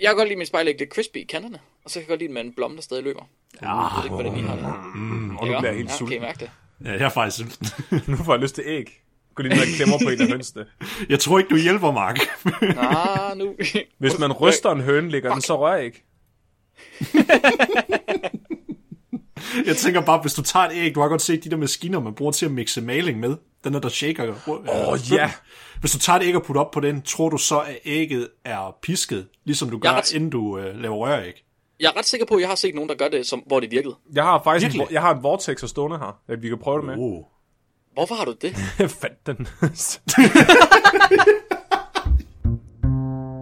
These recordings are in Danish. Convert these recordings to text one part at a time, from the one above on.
jeg kan godt lide min spejlæg lidt crispy i kanterne, og så kan jeg godt lide med en blomme, der stadig løber. Ja, Jeg ved ikke, hvordan I har det. og nu bliver jeg helt ja, sulten. mærke det. Ja, jeg er faktisk sulten. Nu får jeg lyst til æg. Gå lige og klemmer på en af hønsene. Jeg tror ikke, du hjælper, Mark. Ah, nu... Hvis man ryster en høne, ligger den så rør ikke. Jeg tænker bare, hvis du tager et æg, du har godt set de der maskiner, man bruger til at mixe maling med. Den der, der shaker. Åh, Åh, ja. Hvis du tager et æg og putter op på den, tror du så, at ægget er pisket, ligesom du gør, er ret- inden du øh, laver røræg? Jeg er ret sikker på, at jeg har set nogen, der gør det, som, hvor det virkede. Jeg har faktisk en, jeg har en vortex at stående her, at vi kan prøve det med. Oh. Hvorfor har du det? Jeg fandt den.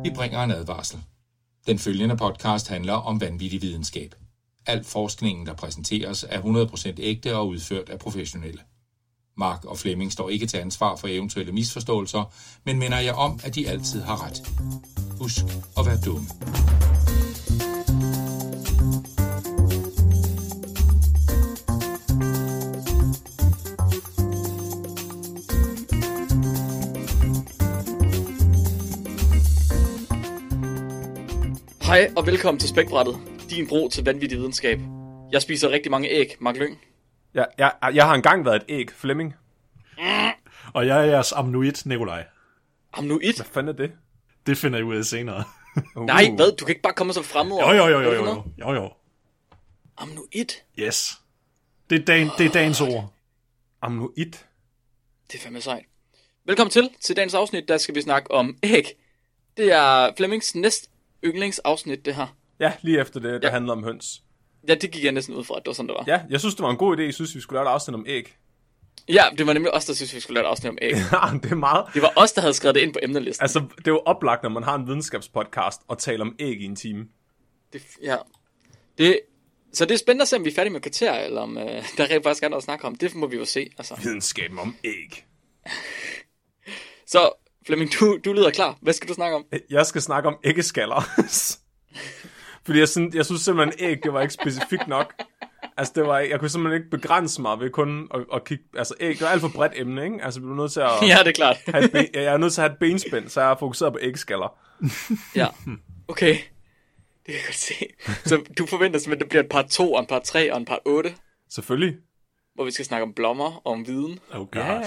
Vi bringer en advarsel. Den følgende podcast handler om vanvittig videnskab. Al forskningen, der præsenteres, er 100% ægte og udført af professionelle. Mark og Flemming står ikke til ansvar for eventuelle misforståelser, men minder jer om, at de altid har ret. Husk at være dumme. Hej og velkommen til Spækbrættet, din bro til vanvittig videnskab. Jeg spiser rigtig mange æg, Mark Lyng. jeg, jeg, jeg har engang været et æg, Flemming. Og jeg er jeres amnuit, Nikolaj. Amnuit? Hvad fanden er det? Det finder jeg ud af senere. Uh. Nej, hvad? Du kan ikke bare komme så fremmed. Jo, jo, jo, jo, jo, jo, jo, jo. Amnuit? Yes. Det er, dagen, det er dagens ord. Amnoid. Det er fandme sejt. Velkommen til. Til dagens afsnit, der skal vi snakke om æg. Det er Flemmings næst yndlingsafsnit, det her. Ja, lige efter det, der Ja. handler om høns. Ja, det gik jeg næsten ud fra, at det var sådan, det var. Ja, jeg synes, det var en god idé. Jeg synes, vi skulle lave et afsnit om æg. Ja, det var nemlig os, der synes, vi skulle lave et afsnit om æg. Ja, det er meget... Det var os, der havde skrevet det ind på emnelisten. Altså, det er jo oplagt, når man har en videnskabspodcast og taler om æg i en time. Det, ja. Det, så det er spændende at se, om vi er færdige med kriterier, eller om øh, der er rent faktisk andet at snakke om. Det må vi jo se. Altså. Videnskaben om æg. Så Flemming, du, du lyder klar. Hvad skal du snakke om? Jeg skal snakke om æggeskaller. Fordi jeg, synes, jeg synes simpelthen, æg, det var ikke specifikt nok. Altså, det var, jeg kunne simpelthen ikke begrænse mig ved kun at, at kigge... Altså, æg, det var alt for bredt emne, ikke? Altså, vi er nødt til at... Ja, det er klart. have et ben, jeg er nødt til at have et benspænd, så jeg er fokuseret på æggeskaller. ja. Okay. Det kan jeg godt se. Så du forventer simpelthen, at det bliver et part 2, og en part 3 og en part 8, Selvfølgelig. hvor vi skal snakke om blommer og om viden. Oh god. Ja, ja.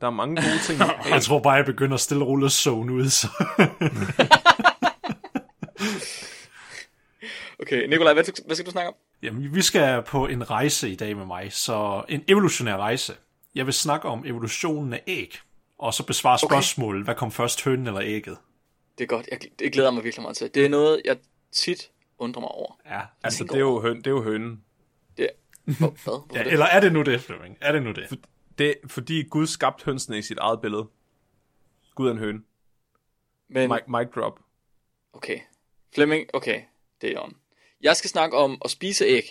Der er mange gode ting. Jeg tror bare, jeg begynder stille og roligt at zone ud, så... Okay, Nikolaj, hvad, hvad skal du snakke om? Jamen, vi skal på en rejse i dag med mig, så en evolutionær rejse. Jeg vil snakke om evolutionen af æg, og så besvare Okay. spørgsmålet, hvad kom først, hønen eller ægget? Det er godt. Jeg, det glæder mig virkelig meget til. Det er noget, jeg tit undrer mig over. Ja, altså, det er jo, høn, det er jo hønen. Det, hvad? Ja det? eller er det nu det, Flemming? Er det nu det? Det er, fordi Gud skabte hønsene i sit eget billede. Gud er en høne. Men, Mic, mic drop. okay. Flemming, okay. Det er on. Jeg skal snakke om at spise æg.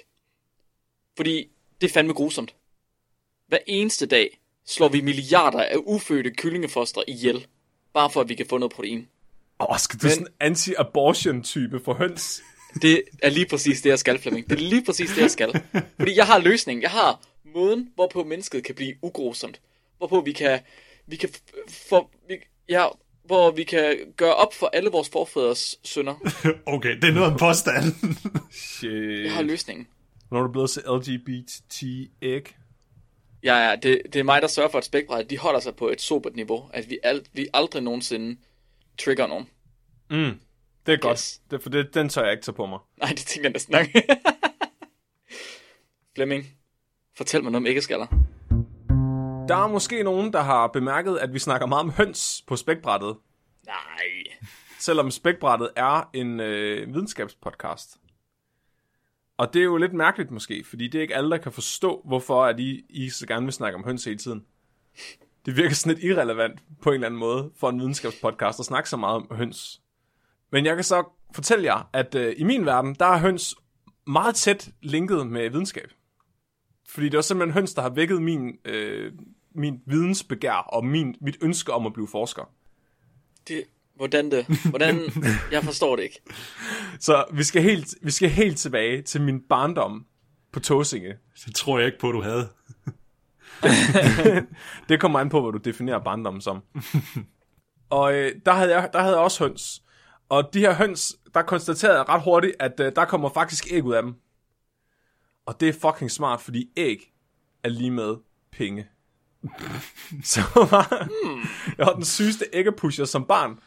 Fordi det er fandme grusomt. Hver eneste dag slår vi milliarder af ufødte kyllingefostre ihjel. Bare for at vi kan få noget protein. Åh, oh, skal du Men- sådan en anti-abortion-type for høns? Det er lige præcis det, jeg skal, Flemming. Det er lige præcis det, jeg skal. Fordi jeg har løsningen. Jeg har måden, hvorpå mennesket kan blive ugrusomt. Hvorpå vi kan, vi kan for, vi, ja, hvor vi kan gøre op for alle vores forfædres sønder. Okay, det er noget af en påstand. Shit. Jeg har løsningen. Når er du blevet til LGBT-æg? Ja, ja, det, det er mig, der sørger for, at spækbrættet, de holder sig på et sobert niveau. At vi, alt, vi aldrig nogensinde trigger nogen. Mm, det er godt. Yes. Det, for det, den tør jeg ikke tage på mig. Nej, det tænker jeg næsten nok. Flemming, fortæl mig noget om æggeskaller. Der er måske nogen, der har bemærket, at vi snakker meget om høns på spækbrættet. Nej. Selvom spækbrættet er en øh, videnskabspodcast. Og det er jo lidt mærkeligt måske, fordi det er ikke alle, der kan forstå, hvorfor at I, I så gerne vil snakke om høns hele tiden. Det virker sådan lidt irrelevant på en eller anden måde for en videnskabspodcast at snakke så meget om høns. Men jeg kan så fortælle jer, at øh, i min verden, der er høns meget tæt linket med videnskab. Fordi det er simpelthen høns, der har vækket min, øh, min vidensbegær og min, mit ønske om at blive forsker. Det, hvordan det? Hvordan? Jeg forstår det ikke. Så vi skal helt, vi skal helt tilbage til min barndom på Tåsinge. Det tror jeg ikke på, du havde. Det kommer an på, hvad du definerer barndom som. og øh, der, havde jeg, der havde jeg også høns. Og de her høns, der konstaterede jeg ret hurtigt, at øh, der kommer faktisk æg ud af dem. Og det er fucking smart, fordi æg er lige med penge. Så var, jeg var den sygeste æggepusher som barn.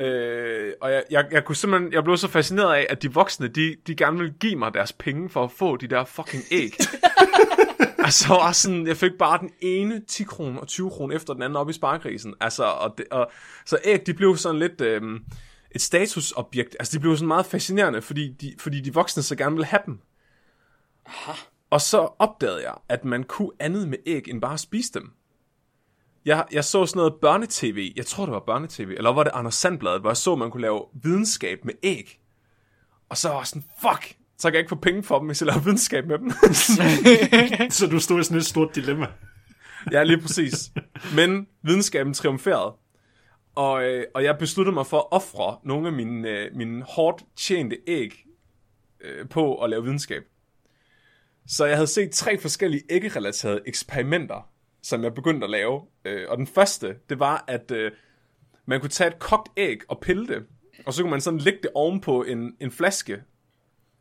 Øh, og jeg, jeg, jeg kunne simpelthen, jeg blev så fascineret af, at de voksne, de, de gerne ville give mig deres penge for at få de der fucking æg. altså, var sådan, jeg fik bare den ene 10 kroner og 20 kroner efter den anden op i sparkrisen. Altså, og, det, og, så æg, de blev sådan lidt øh, et statusobjekt. Altså, de blev sådan meget fascinerende, fordi de, fordi de voksne så gerne ville have dem. Aha. Og så opdagede jeg, at man kunne andet med æg, end bare at spise dem. Jeg, jeg så sådan noget børnetv, jeg tror det var børnetv, eller var det Anders Sandbladet, hvor jeg så, at man kunne lave videnskab med æg. Og så var jeg sådan, fuck, så kan jeg ikke få penge for dem, hvis jeg laver videnskab med dem. Så du stod i sådan et stort dilemma. ja, lige præcis. Men videnskaben triumferede. Og, øh, og jeg besluttede mig for at ofre nogle af mine, øh, mine hårdt tjente æg øh, på at lave videnskab. Så jeg havde set tre forskellige æggerelaterede eksperimenter, som jeg begyndte at lave. Øh, og den første, det var, at øh, man kunne tage et kogt æg og pille det, og så kunne man sådan lægge det ovenpå en, en flaske.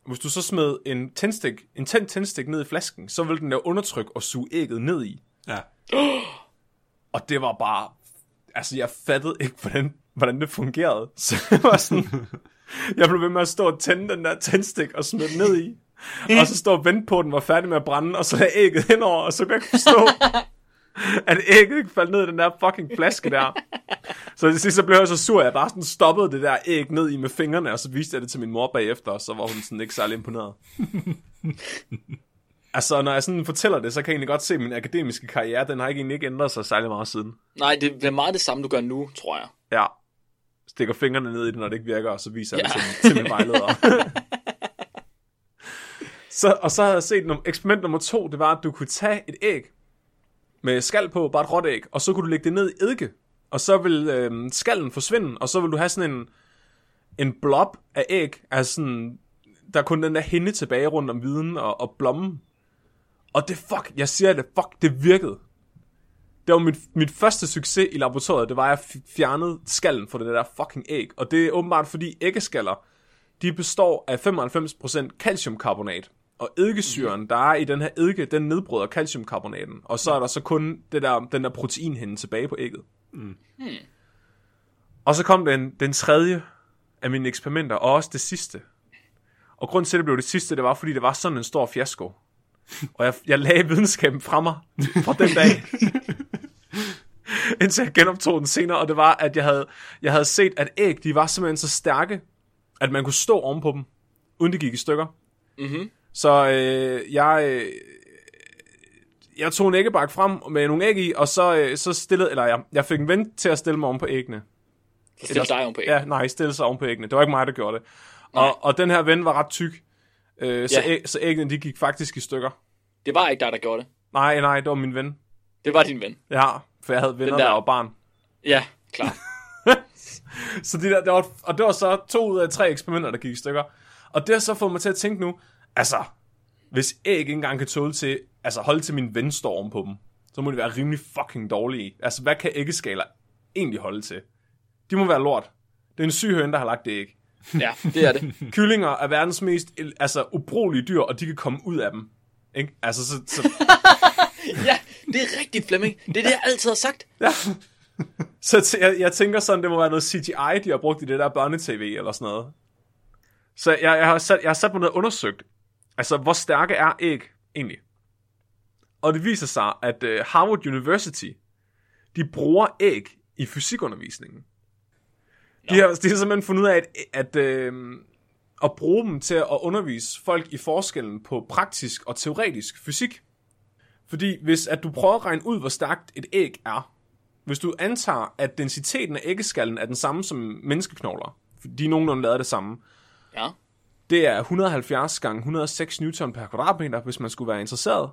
Hvis du så smed en tændstik, en tændt tændstik ned i flasken, så ville den lave undertryk og suge ægget ned i. Ja. Og det var bare... Altså, jeg fattede ikke, hvordan, hvordan det fungerede. Så jeg var sådan... Jeg blev ved med at stå og tænde den der tændstik og smide den ned i. Og så stå og vente på, at den var færdig med at brænde, og så lagde ægget henover, og så kunne jeg ikke forstå, at ægget ikke faldt ned i den der fucking flaske der. Så til sidst så blev jeg så sur, at jeg bare sådan stoppede det der æg ned i med fingrene, og så viste jeg det til min mor bagefter, og så var hun sådan ikke særlig imponeret. altså, når jeg sådan fortæller det, så kan jeg egentlig godt se, at min akademiske karriere, den har ikke egentlig ikke ændret sig særlig meget siden. Nej, det er meget det samme, du gør nu, tror jeg. Ja. Stikker fingrene ned i det, når det ikke virker, og så viser jeg Ja. det til, til min vejleder. så, og så havde jeg set num- eksperiment nummer to, det var, at du kunne tage et æg med skal på, bare et råt æg, og så kunne du lægge det ned i eddike, og så vil øh, skallen forsvinde, og så vil du have sådan en, en blob af æg, altså sådan, der er kun den der hinde tilbage rundt om viden og, og blommen. Og det fuck, jeg siger det, fuck, det virkede. Det var mit, mit første succes i laboratoriet, det var, at jeg fjernede skallen fra det der fucking æg. Og det er åbenbart, fordi æggeskaller, de består af 95% calciumkarbonat. Og eddikesyren, mm. der er i den her eddike, den nedbryder calciumkarbonaten. Og så er der så kun det der, den der proteinhinde tilbage på ægget. Mm. Og så kom den, den tredje af mine eksperimenter, og også det sidste. Og grund til, at det blev det sidste, det var, fordi det var sådan en stor fiasko. Og jeg, jeg lagde videnskaben fra mig fra den dag. Indtil jeg genoptog den senere, og det var, at jeg havde, jeg havde set, at æg, de var simpelthen så stærke, at man kunne stå ovenpå dem, uden det gik i stykker. Mhm. Så øh, jeg, øh, jeg tog en æggebakke frem med nogle æg i, og så, øh, så stillede, eller jeg, jeg fik en ven til at stille mig oven på æggene. Så stiller dig oven på æg. Ja, nej, stille sig oven på æggene. Det var ikke mig, der gjorde det. Og, og den her ven var ret tyk, øh, så, Ja. æg, så æggene de gik faktisk i stykker. Det var ikke dig, der gjorde det. Nej, nej, det var min ven. Det var din ven. Ja, for jeg havde venner, Den der... der- der var barn. Ja, klar. Så det der, det var, og det var så to ud af tre eksperimenter, der gik i stykker. Og det har så fået mig til at tænke nu, altså, hvis æg ikke engang kan tåle til, altså holde til min ven står oven på dem, så må de være rimelig fucking dårlige. Altså, hvad kan æggeskaler egentlig holde til? De må være lort. Det er en syg høne, der har lagt det æg. Ja, det er det. Kyllinger er verdens mest altså, ubrugelige dyr, og de kan komme ud af dem. Ikke? Altså, så, så, Ja, det er rigtigt, Flemming. Det er det, jeg altid har sagt. Ja. Så t- jeg, jeg tænker sådan, det må være noget CGI, de har brugt i det der børnetv eller sådan noget. Så jeg, jeg, har sat, jeg har sat mig ned og undersøgt, altså hvor stærke er æg egentlig? Og det viser sig, at uh, Harvard University, de bruger æg i fysikundervisningen. De har, de har simpelthen fundet ud af, at, at, øh, at bruge dem til at undervise folk i forskellen på praktisk og teoretisk fysik. Fordi hvis at du prøver at regne ud, hvor stærkt et æg er, hvis du antager, at densiteten af æggeskallen er den samme som menneskeknogler, de er nogenlunde lavet det samme, Ja. Det er 170 gange 106 newton per kvadratmeter, hvis man skulle være interesseret.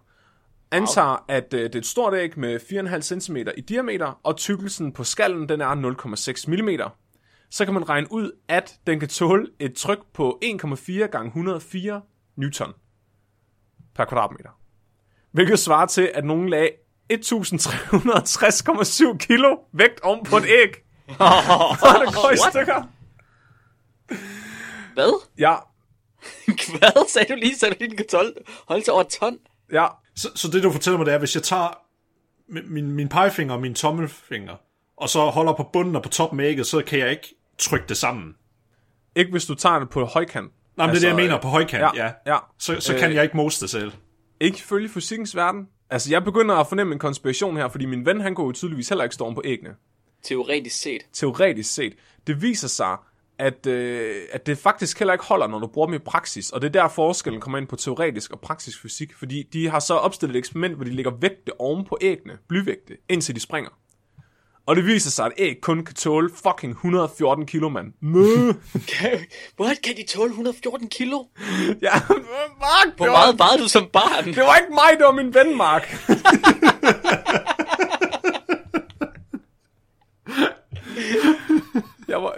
Antager, at øh, det er et stort æg med 4,5 cm i diameter, og tykkelsen på skallen den er 0,6 mm. Så kan man regne ud, at den kan tåle et tryk på 1,4 gange 104 newton per kvadratmeter. Hvilket svarer til, at nogen lagde 1360,7 kilo vægt oven på et æg. Og det går i stykker. Hvad? Ja, Hvad sagde du lige? Sagde du lige, den kan tolde, holde til over ton? ja. Så, så det, du fortæller mig, det er, hvis jeg tager min, min, pegefinger og min tommelfinger, og så holder på bunden og på toppen af ægget, så kan jeg ikke trykke det sammen. Ikke hvis du tager det på højkant. Nej, men altså, det er det, jeg mener på højkant, ja. Ja, ja. Så, så Øh, kan jeg ikke mose det selv. Ikke ifølge fysikkens verden. Altså, jeg begynder at fornemme en konspiration her, fordi min ven, han går jo tydeligvis heller ikke storm på æggene. Teoretisk set. Teoretisk set. Det viser sig, at, øh, at det faktisk heller ikke holder, når du bruger dem i praksis. Og det er der forskellen kommer ind på teoretisk og praktisk fysik. Fordi de har så opstillet et eksperiment, hvor de lægger vægte oven på æggene, blyvægte, indtil de springer. Og det viser sig, at æg kun kan tåle fucking 114 kilo, mand. Mø. Kan, what? Kan de tåle 114 kilo? ja, Mark, Hvor var- meget vejede du som barn? Det var ikke mig, det var min ven, Mark. jeg var,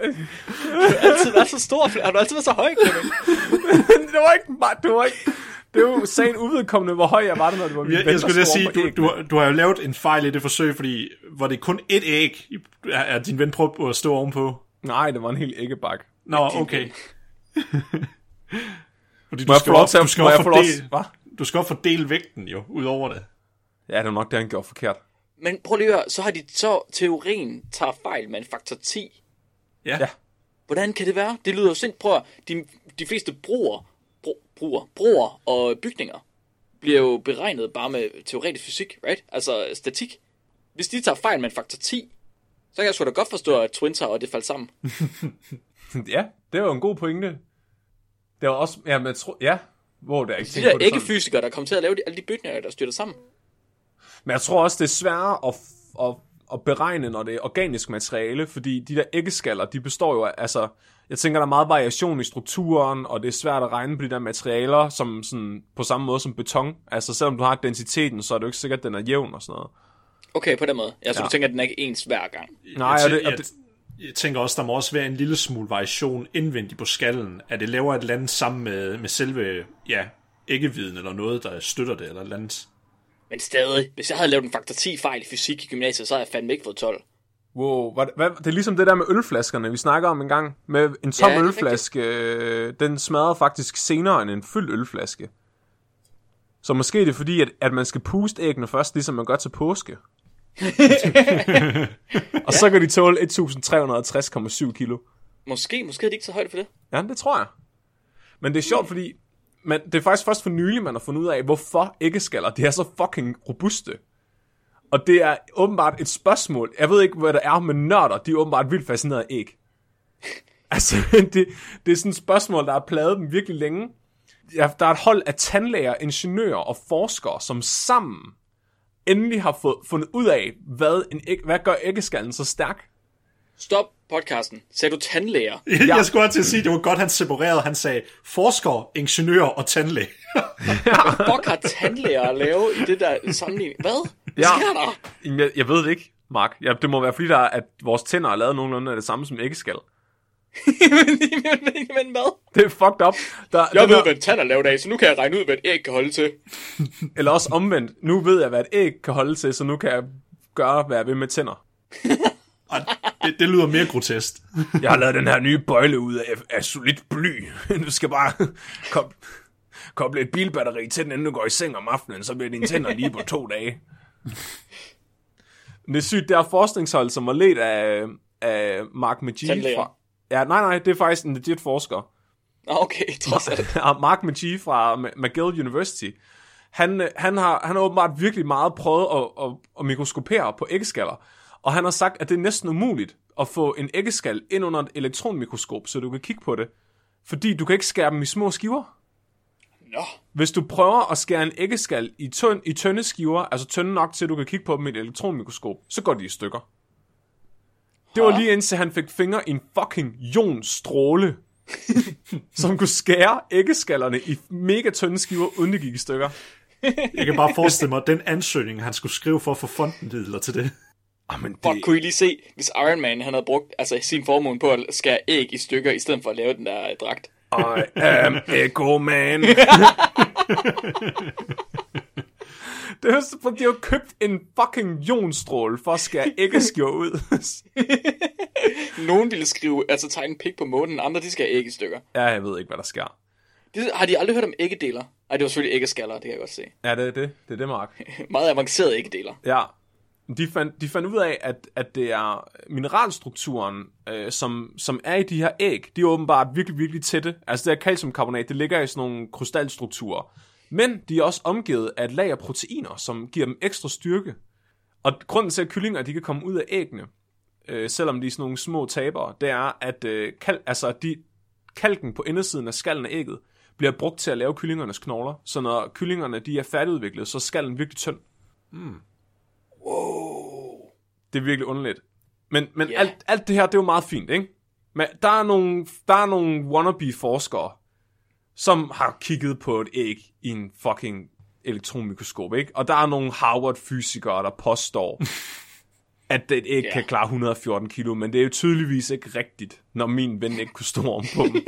Du har altid været så stor. Har du altid været så høj, Clement? det var ikke mig, det var ikke... Det er jo sagen uvedkommende, hvor høj jeg var når det var min Jeg, jeg skulle sige, du, du, du har jo lavet en fejl i det forsøg, fordi var det kun ét æg, er, er din ven prøvet at stå ovenpå? Nej, det var en hel æggebak. Nå, okay. fordi Må du skal også jeg få lov fordele, du skal også fordele vægten jo, ud over det. Ja, det var nok det, han gjorde forkert. Men prøv lige at høre, så har de så teorien tager fejl med en faktor 10. Ja. Ja. Hvordan kan det være? Det lyder jo sindssygt. Prøv at, de, de fleste broer, bro, broer, broer og bygninger bliver jo beregnet bare med teoretisk fysik, right? Altså statik. Hvis de tager fejl med en faktor 10, så kan jeg sgu da godt forstå, at Twin Tower det faldt sammen. Ja, det var en god pointe. Det var også... Ja, men jeg tror... Ja, hvor det er ikke De der sådan. æggefysikere, der kom til at lave de, alle de bygninger, der styrter sammen. Men jeg tror også, det er sværere at, at, at beregne, når det er organisk materiale, fordi de der æggeskaller, de består jo af, altså, jeg tænker, der er meget variation i strukturen, og det er svært at regne på de der materialer, som sådan, på samme måde som beton. Altså, selvom du har densiteten, så er det jo ikke sikkert, at den er jævn og sådan noget. Okay, på den måde. Ja, så Ja. du tænker, at den er ikke ens hver gang. Nej, jeg, og tæ- det, og det, jeg tænker også, der må også være en lille smule variation indvendigt på skallen. At det laver et eller andet sammen med, med selve ja, æggeviden, eller noget, der støtter det, eller et eller andet. Men stadig, hvis jeg havde lavet en faktor 10 fejl i fysik i gymnasiet, så havde jeg fandme ikke fået 12. wow, hvad, hvad, det er ligesom det der med ølflaskerne, vi snakker om en gang. Med en tom Ja, ølflaske, øh, den smadrer faktisk senere end en fyldt ølflaske. Så måske er det fordi, at, at man skal puste æggene først, ligesom man gør til påske. og så kan de tåle 1360,7 kilo. Måske, måske er det ikke så højt for det. Ja, det tror jeg. Men det er sjovt, fordi men det er faktisk først for nylig, man har fundet ud af, hvorfor æggeskaller, de er så fucking robuste. Og det er åbenbart et spørgsmål. Jeg ved ikke, hvad der er, men nørder, de er åbenbart vildt fascineret af æg. altså, det, det er sådan et spørgsmål, der har plaget dem virkelig længe. Ja, der er et hold af tandlæger, ingeniører og forskere, som sammen endelig har fået, fundet ud af, hvad, en æg, hvad gør æggeskallen så stærk. Stop podcasten. Sagde du tandlæger? Ja. Jeg skulle også til at sige, det var godt, han separerede. Han sagde forsker, ingeniør og tandlæge. Fuck har tandlæger at lave i det der sammenligning? Hvad? Hvad Ja. sker der? Jeg, jeg ved det ikke, Mark. Ja, det må være fordi, der er, at vores tænder er lavet nogenlunde af det samme som æggeskal. men, men hvad? Det er fucked up. Der, Jeg ved, der- hvad en tand er lavet af, så nu kan jeg regne ud, hvad et æg kan holde til. Eller også omvendt. Nu ved jeg, hvad et æg kan holde til, så nu kan jeg gøre, hvad jeg vil med tænder. Og det, det lyder mere grotesk. Jeg har lavet den her nye bøjle ud af, af solidt bly. Du skal bare koble, koble et bilbatteri til den, inden du går i seng om aftenen, så bliver dine tænder lige på to dage. Det er sygt, der er forskningshold, som var ledt af, af Mark McGee fra... Ja, nej, nej, det er faktisk en legit forsker. Okay, trods alt. Mark McGee fra McGill University, han, øh, han, har, han har åbenbart virkelig meget prøvet at, at, at mikroskopere på æggeskaller. Og han har sagt, at det er næsten umuligt at få en æggeskal ind under et elektronmikroskop, så du kan kigge på det. Fordi du kan ikke skære dem i små skiver. Nå, Hvis du prøver at skære en æggeskal i, tynd, i tynde skiver, altså tynde nok til, at du kan kigge på dem i et elektronmikroskop, så går de i stykker. Det var lige indtil han fik fingre i en fucking ionstråle, som kunne skære æggeskallerne i mega tynde skiver, uden det gik i stykker. Jeg kan bare forestille mig, den ansøgning, han skulle skrive for at få fondmidler til det. Jamen, det, fuck, kunne I lige se, hvis Iron Man han havde brugt altså, sin formue på at skære æg i stykker, i stedet for at lave den der øh, dragt? I am Echo Man. Det er for de har købt en fucking ionstråle for at skære æggeskiver ud. Nogen ville skrive, altså tegne en pik på månen, andre de skal have æg i stykker. Ja, jeg ved ikke, hvad der sker. Det, har de aldrig hørt om æggedeler? Ej, det var selvfølgelig æggeskaller, det kan jeg godt se. Ja, det er det. Det er det, Mark. Meget avanceret æggedeler. Ja. De fandt, de fandt ud af, at, at det er mineralstrukturen, øh, som, som er i de her æg, de er åbenbart virkelig, virkelig tætte. Altså det her calciumkarbonat, det ligger i sådan nogle krystalstrukturer. Men de er også omgivet af et lag af proteiner, som giver dem ekstra styrke. Og grunden til, at kyllinger de kan komme ud af æggene, øh, selvom de er sådan nogle små tabere, det er, at øh, kal- altså, de, kalken på indersiden af skallen af ægget bliver brugt til at lave kyllingernes knogler. Så når kyllingerne de er færdigudviklet, så er skallen virkelig tynd. Mm. Wow. Det er virkelig underligt. Men, men yeah. alt, alt det her, det er jo meget fint, ikke? Men der er nogle, der er nogle wannabe-forskere, som har kigget på et æg i en fucking elektronmikroskop, ikke? Og der er nogle Harvard-fysikere, der påstår, at et æg yeah. kan klare 114 kilo, men det er jo tydeligvis ikke rigtigt, når min ven ikke kunne stå om på dem.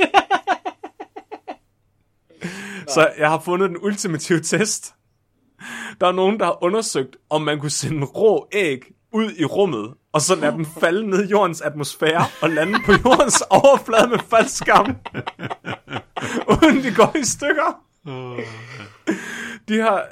Så jeg har fundet den ultimative test. Der er nogen, der har undersøgt, om man kunne sende rå æg ud i rummet, og så lade dem falde ned i jordens atmosfære og lande på jordens overflade med faldskærm. uden de går i stykker. De har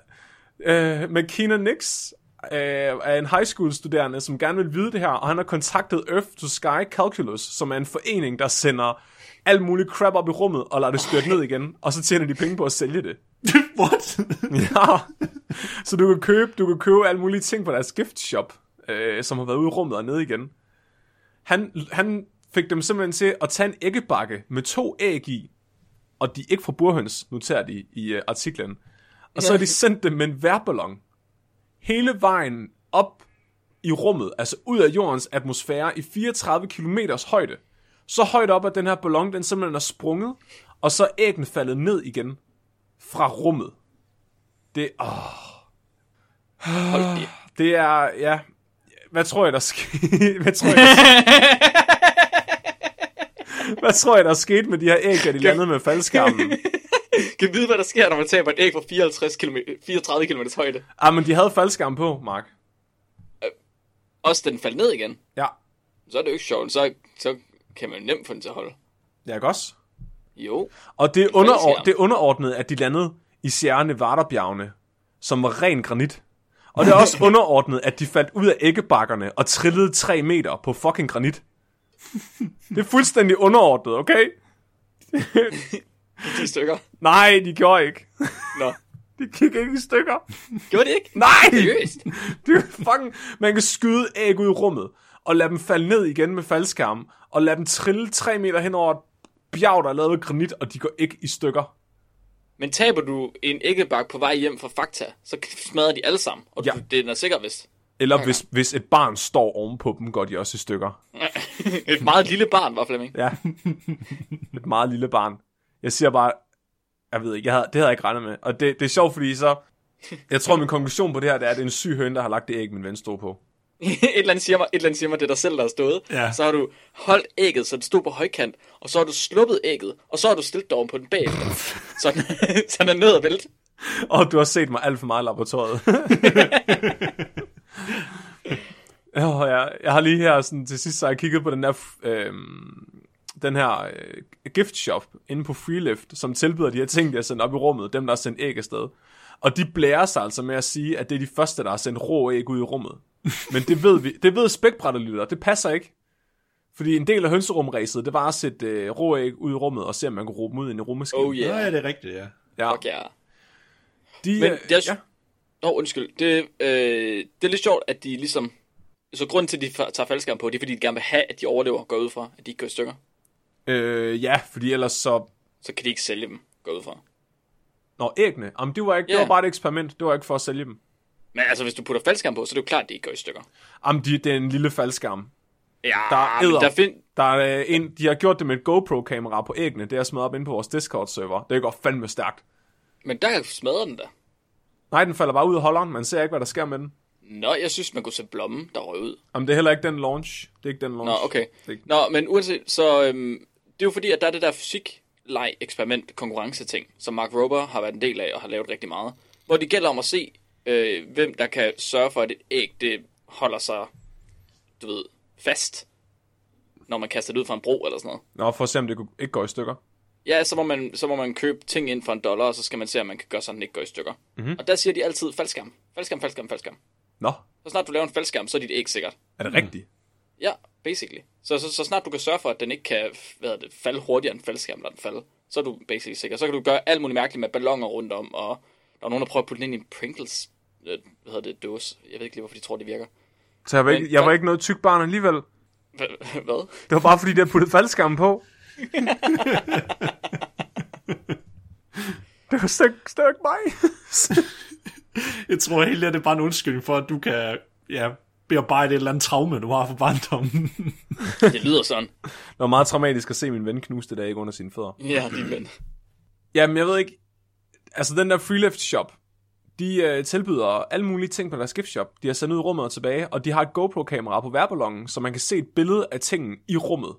øh, McKenna Nix øh, er en high school studerende, som gerne vil vide det her, og han har kontaktet Earth to Sky Calculus, som er en forening, der sender alt muligt crap op i rummet og lader det styrte ned igen, og så tjener de penge på at sælge det. What? Ja, så du kan købe, du kan købe alle mulige ting på deres gift shop, øh, som har været ude i rummet og ned igen. Han, han fik dem simpelthen til at tage en æggebakke med to æg i, og de er ikke fra burhøns, noterer de i uh, artiklen. Og så har de sendt dem med en værballon hele vejen op i rummet, altså ud af jordens atmosfære i 34 km højde. Så højt op, at den her ballon, den simpelthen er sprunget, og så er æggene faldet ned igen fra rummet. Det, åh, Hold det. det er, ja, hvad tror jeg, der skete? Hvad tror jeg, der... hvad tror jeg, der skete med de her æg, da de landede med faldskærmen? Kan vide, hvad der sker, når man taber et æg fra 54 km, 34 km højde. Ah, men de havde faldskærm på, Mark. Også da den faldt ned igen. Ja, Så er det jo ikke sjovt. Så, så kan man nemt få den til at holde. ja, ikke også? Jo. Og det er, under, det er underordnet, at de landede i Sierra Nevada-bjergene, som var ren granit. Og det er også underordnet, at de faldt ud af æggebakkerne og trillede 3 meter på fucking granit. Det er fuldstændig underordnet, okay? De stykker. Nej, de gjorde ikke. Nå. De gik ikke i stykker. Gjorde det ikke? Nej! Seriøst? Det fucking... Man kan skyde æg ud i rummet, og lade dem falde ned igen med faldskærmen, og lade dem trille 3 meter hen over et bjerg, der er lavet af granit, og de går ikke i stykker. Men taber du en æggebak på vej hjem fra Fakta, så smadrer de alle sammen. Og Ja. ja. det er sikkert vist. Eller hvis, hvis et barn står ovenpå dem, går de også i stykker. Et meget lille barn, var Flemming. Ja. Et meget lille barn. Jeg siger bare, jeg ved ikke, jeg havde, det havde jeg ikke regnet med. Og det, det er sjovt, fordi så, jeg tror, min konklusion på det her, det er, at det er en syg høne, der har lagt det æg, min ven stod på. et eller andet siger mig, et eller andet siger mig, det er dig selv, der har stået. Ja. Så har du holdt ægget, så det stod på højkant, og så har du sluppet ægget, og så har du stillet dig på den bagefter. så, den, så den er nødt at vælte. Og du har set mig alt for meget i laboratoriet. Ja, jeg, jeg har lige her sådan, til sidst så har jeg kigget på den der øh, den her øh, gift shop inde på Freelift, som tilbyder de her ting, de har sendt op i rummet, dem der har sendt æg afsted. Og de blærer sig altså med at sige, at det er de første, der har sendt rå æg ud i rummet. Men det ved vi, det ved spækbrætterlytter, det passer ikke. Fordi en del af hønserumræset, det var at sætte øh, rå æg ud i rummet, og se om man kunne råbe dem ud i en rummaskine. Oh Ja, yeah. ja, det er rigtigt, ja. ja. Fuck ja. De, Men øh, det er, ja. Nå, undskyld. Det, øh, det er lidt sjovt, at de ligesom... Så grunden til, at de tager faldskærm på, det er, fordi de gerne vil have, at de overlever går ud fra, at de ikke går i stykker. Øh, ja, fordi ellers så... Så kan de ikke sælge dem, går ud fra. Nå, æggene. Jamen, det var, ikke, det Ja. var bare et eksperiment. Det var ikke for at sælge dem. Men altså, hvis du putter faldskærm på, så er det jo klart, at de ikke går i stykker. Jamen, de, det er en lille faldskærm. Ja, Der er der find... Der er, øh, en, de har gjort det med et GoPro-kamera på æggene. Det er smadret op inde på vores Discord-server. Det går fandme stærkt. Men der smadrer den da. Nej, den falder bare ud af holderen. Man ser ikke, hvad der sker med den. Nå, jeg synes, man kunne se blommen, der røg ud. Jamen, det er heller ikke den launch. Det er ikke den launch. Nå, okay. Det ikke... Nå, men uanset, så øhm, det er jo fordi, at der er det der fysik leg eksperiment konkurrence ting, som Mark Rober har været en del af og har lavet rigtig meget. Hvor det gælder om at se, øh, hvem der kan sørge for, at et æg, det holder sig, du ved, fast. når man kaster det ud fra en bro eller sådan noget. Nå, for at se, om det ikke går i stykker. Ja, så må, man, så må man købe ting ind for en dollar, og så skal man se, om man kan gøre sådan, den ikke går i stykker. Mhm. Mm-hmm. Og der siger de altid faldskærm. Faldskærm, faldskærm, faldskærm. Nå, Så snart du laver en faldskærm, så er dit æg sikkert. er det rigtigt? Ja, basically. Så, så, så snart du kan sørge for, at den ikke kan hvad det, falde hurtigere end faldskærm, når den falder, så er du basically sikker. Så kan du gøre alt muligt mærkeligt med ballonger rundt om, og der er nogen, der prøver at putte den ind i en Pringles øh, hvad hedder det, dåse. Jeg ved ikke lige, hvorfor de tror, det virker. Så jeg var, Men- ikke, jeg var ikke noget tyk barn alligevel. Hva- Hvad? Det var bare fordi, der puttet faldskærmen på. det var slet ikke mig. Jeg tror helt, det er bare en undskyldning for, at du kan ja, bearbejde et eller andet traume, du har fra barndommen. Det lyder sådan. Det var meget traumatisk at se min ven knuste det ikke under sine fødder. Ja, din ven. Jamen, jeg ved ikke. Altså, den der Freelift Shop, de øh, tilbyder alle mulige ting på deres gift shop. De har sendt ud i rummet og tilbage, og de har et GoPro-kamera på værballongen, så man kan se et billede af tingen i rummet.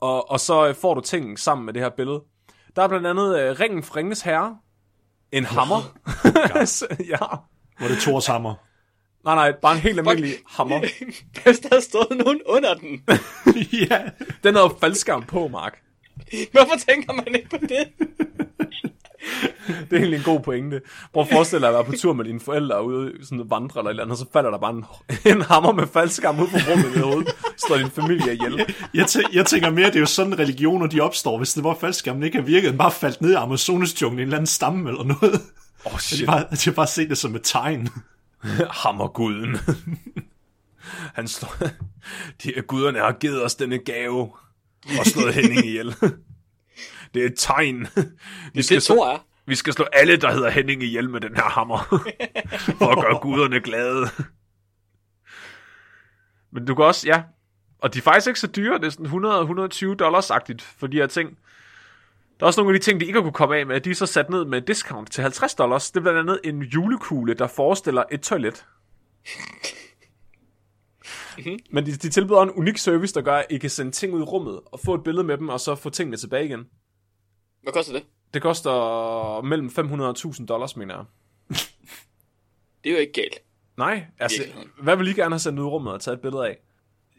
Og, og så øh, får du tingen sammen med det her billede. Der er blandt andet øh, ringen fra Ringens Herre. En hammer. ja. Hvor det er Thors hammer. Nej, nej, bare en helt almindelig hammer. Hvis der havde stået nogen under den. ja. Den jo faldskærm på, Mark. Hvorfor tænker man ikke på det? Det er egentlig en god pointe. Prøv at forestille dig at være på tur med dine forældre ude i sådan vandre eller et eller andet, og så falder der bare en, en hammer med faldskærm ud på rummet i hovedet, slår din familie ihjel. Jeg, tæ- jeg tænker mere, det er jo sådan, religioner de opstår. Hvis det var faldskærmen ikke har virket, den bare faldt ned i Amazonasjunglen i en eller anden stamme eller noget. Åh, oh, shit. har bare, har bare set det som et tegn. Hammerguden. Han slår... De guderne har givet os denne gave og slået Henning ihjel. Det er et tegn. Vi Det skal, slå, Thor er. vi skal slå alle, der hedder Henning ihjel med den her hammer. For at gøre guderne glade. Men du kan også, ja. Og de er faktisk ikke så dyre. Det er sådan 100-120 dollars-agtigt for de her ting. Der er også nogle af de ting, de ikke har kunne komme af med. De er så sat ned med discount til 50 dollars. Det er blandt andet en julekugle, der forestiller et toilet. Men de, de tilbyder en unik service, der gør, at I kan sende ting ud i rummet og få et billede med dem, og så få tingene tilbage igen. Hvad koster det? Det koster mellem 500 og 1000 dollars, mener jeg. Det er jo ikke galt. Nej, altså, hvad vil I gerne have sendt ud i rummet og taget et billede af?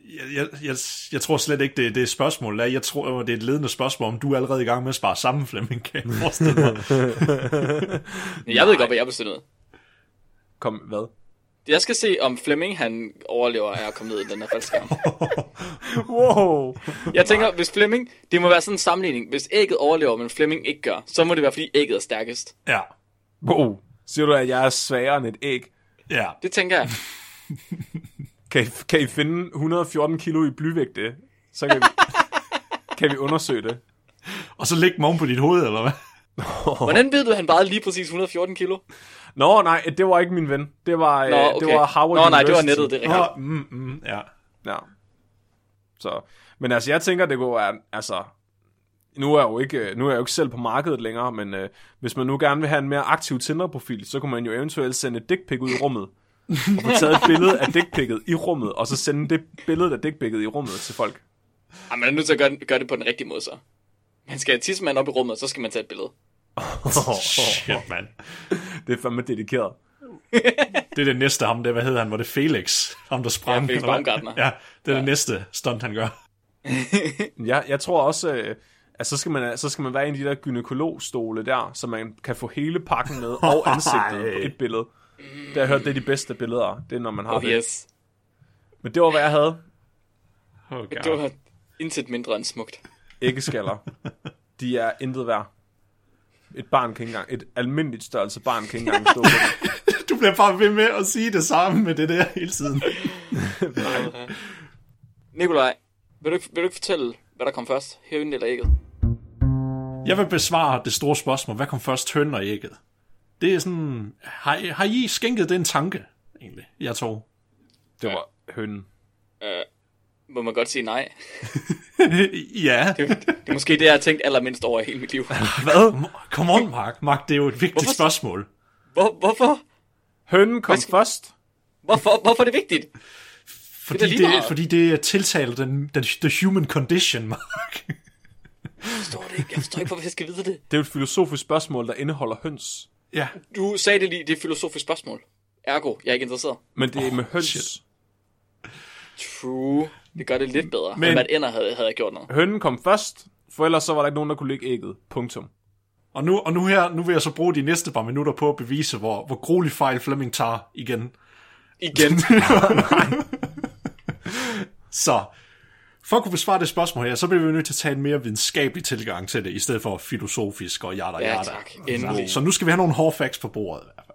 Jeg, jeg, jeg, jeg tror slet ikke, det, det er spørgsmål. Jeg tror, det er et ledende spørgsmål, om du er allerede i gang med at spare sammen, Flemming. Kan jeg. Jeg ved godt, hvad jeg bestemmer. Kom, hvad? Jeg skal se, om Flemming han overlever af at komme ned i den her faldskærm. Wow! Jeg tænker, hvis Flemming, det må være sådan en sammenligning. Hvis ægget overlever, men Flemming ikke gør, så må det være, fordi ægget er stærkest. ja, wow. Siger du, at jeg er svagere end et æg? ja. Det tænker jeg. Kan I, kan I finde 114 kilo i blyvægte? Så kan vi, kan vi undersøge det. Og så læg dem oven på dit hoved, eller hvad? Hvordan ved du, at han vejede lige præcis 114 kilo? Nå, nej, det var ikke min ven. Det var, Nå, øh, okay. det var Howard Nå, nej, det var nettet, det er rigtigt. Nå, mm, mm, ja. Ja. Så, men altså, jeg tænker, det kunne være, altså, nu er jeg jo ikke, nu er jeg jo ikke selv på markedet længere, men øh, hvis man nu gerne vil have en mere aktiv Tinder-profil, så kunne man jo eventuelt sende et dickpic ud i rummet, og få taget et billede af dickpicket i rummet, og så sende det billede af dickpicket i rummet til folk. Ej, man er nødt til at gøre, gøre det på den rigtige måde, så. Man skal have tidsmanden op i rummet, og så skal man tage et billede. Shit, mand. Det er fandme dedikeret. Det er det næste ham, der, hvad hedder han? Var det Felix? Ham, der sprang? Ja, Felix? Baumgartner. Ja, det er ja. det næste stunt, han gør. Jeg, jeg tror også, øh, at så skal, man, så skal man være en af de der gynekologstole der, så man kan få hele pakken med, og ansigtet på et billede. Det har jeg hørt, det er de bedste billeder. Det er, når man har Oh det. yes. Men det var, hvad jeg havde. Oh, Det var intet mindre end smukt. Æggeskaller. De er intet værd. Et barn kan ikke engang, et almindeligt størrelse barn kan ikke engang stå på det. Du bliver bare ved med at sige det samme med det der hele tiden. Nikolaj, vil du, ikke, vil du ikke fortælle, hvad der kom først? Hønen eller ægget? Jeg vil besvare det store spørgsmål. Hvad kom først, høn og ægget? Det er sådan... Har, I- har I skænket den tanke, egentlig? Jeg tror. Det var hønnen. Må man godt sige nej? ja. Det, det er måske det, jeg har tænkt allermindst over i hele mit liv. Hvad? Come on, Mark. Mark, det er jo et vigtigt Hvorfor- spørgsmål. Hvor, hvorfor? Hønnen kom skal- først. Hvorfor, hvorfor er det vigtigt? Fordi det, det, fordi det tiltaler den, den, the human condition, Mark. Jeg forstår det ikke. Jeg forstår ikke, hvorfor jeg skal vide det. Det er jo et filosofisk spørgsmål, der indeholder høns. ja. Du sagde det lige, det er et filosofisk spørgsmål. Ergo, jeg er ikke interesseret. Men det er med høns. shit. True. Det gør det lidt bedre, Men- hvad ender havde, havde jeg gjort noget. Hønnen kom først, for ellers så var der ikke nogen, der kunne lægge ægget. Punktum. Og nu, og nu her, nu vil jeg så bruge de næste par minutter på at bevise, hvor, hvor gruelig fejl Flemming tager igen. Igen. Så, for at kunne besvare det spørgsmål her, så bliver vi nødt til at tage en mere videnskabelig tilgang til det, i stedet for filosofisk og yada Ja, yada. tak. Endelig. Så nu skal vi have nogle hårde facts på bordet i hvert fald.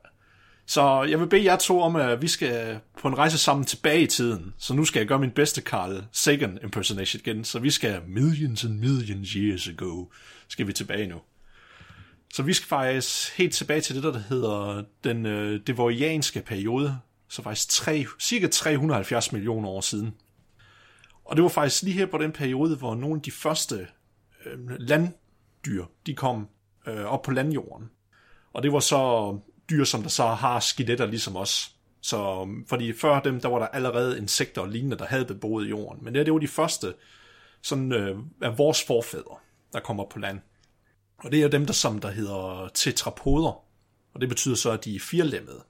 Så jeg vil bede jer to om, at vi skal på en rejse sammen tilbage i tiden. Så nu skal jeg gøre min bedste Carl Sagan impersonation igen. Så vi skal millions and millions years ago. Skal vi tilbage nu. Så vi skal faktisk helt tilbage til det, der hedder den øh, devorianske periode. Så faktisk tre, cirka 370 millioner år siden. Og det var faktisk lige her på den periode, hvor nogle af de første øh, landdyr, de kom øh, op på landjorden. Og det var så dyr, som der så har skeletter ligesom os. Så, øhm, fordi før dem, der var der allerede insekter og lignende, der havde beboet jorden. Men det, her, det var de første sådan, øh, af vores forfædre, der kommer på land. Og det er dem, der som der hedder tetrapoder. Og det betyder så, at de er firelemmede.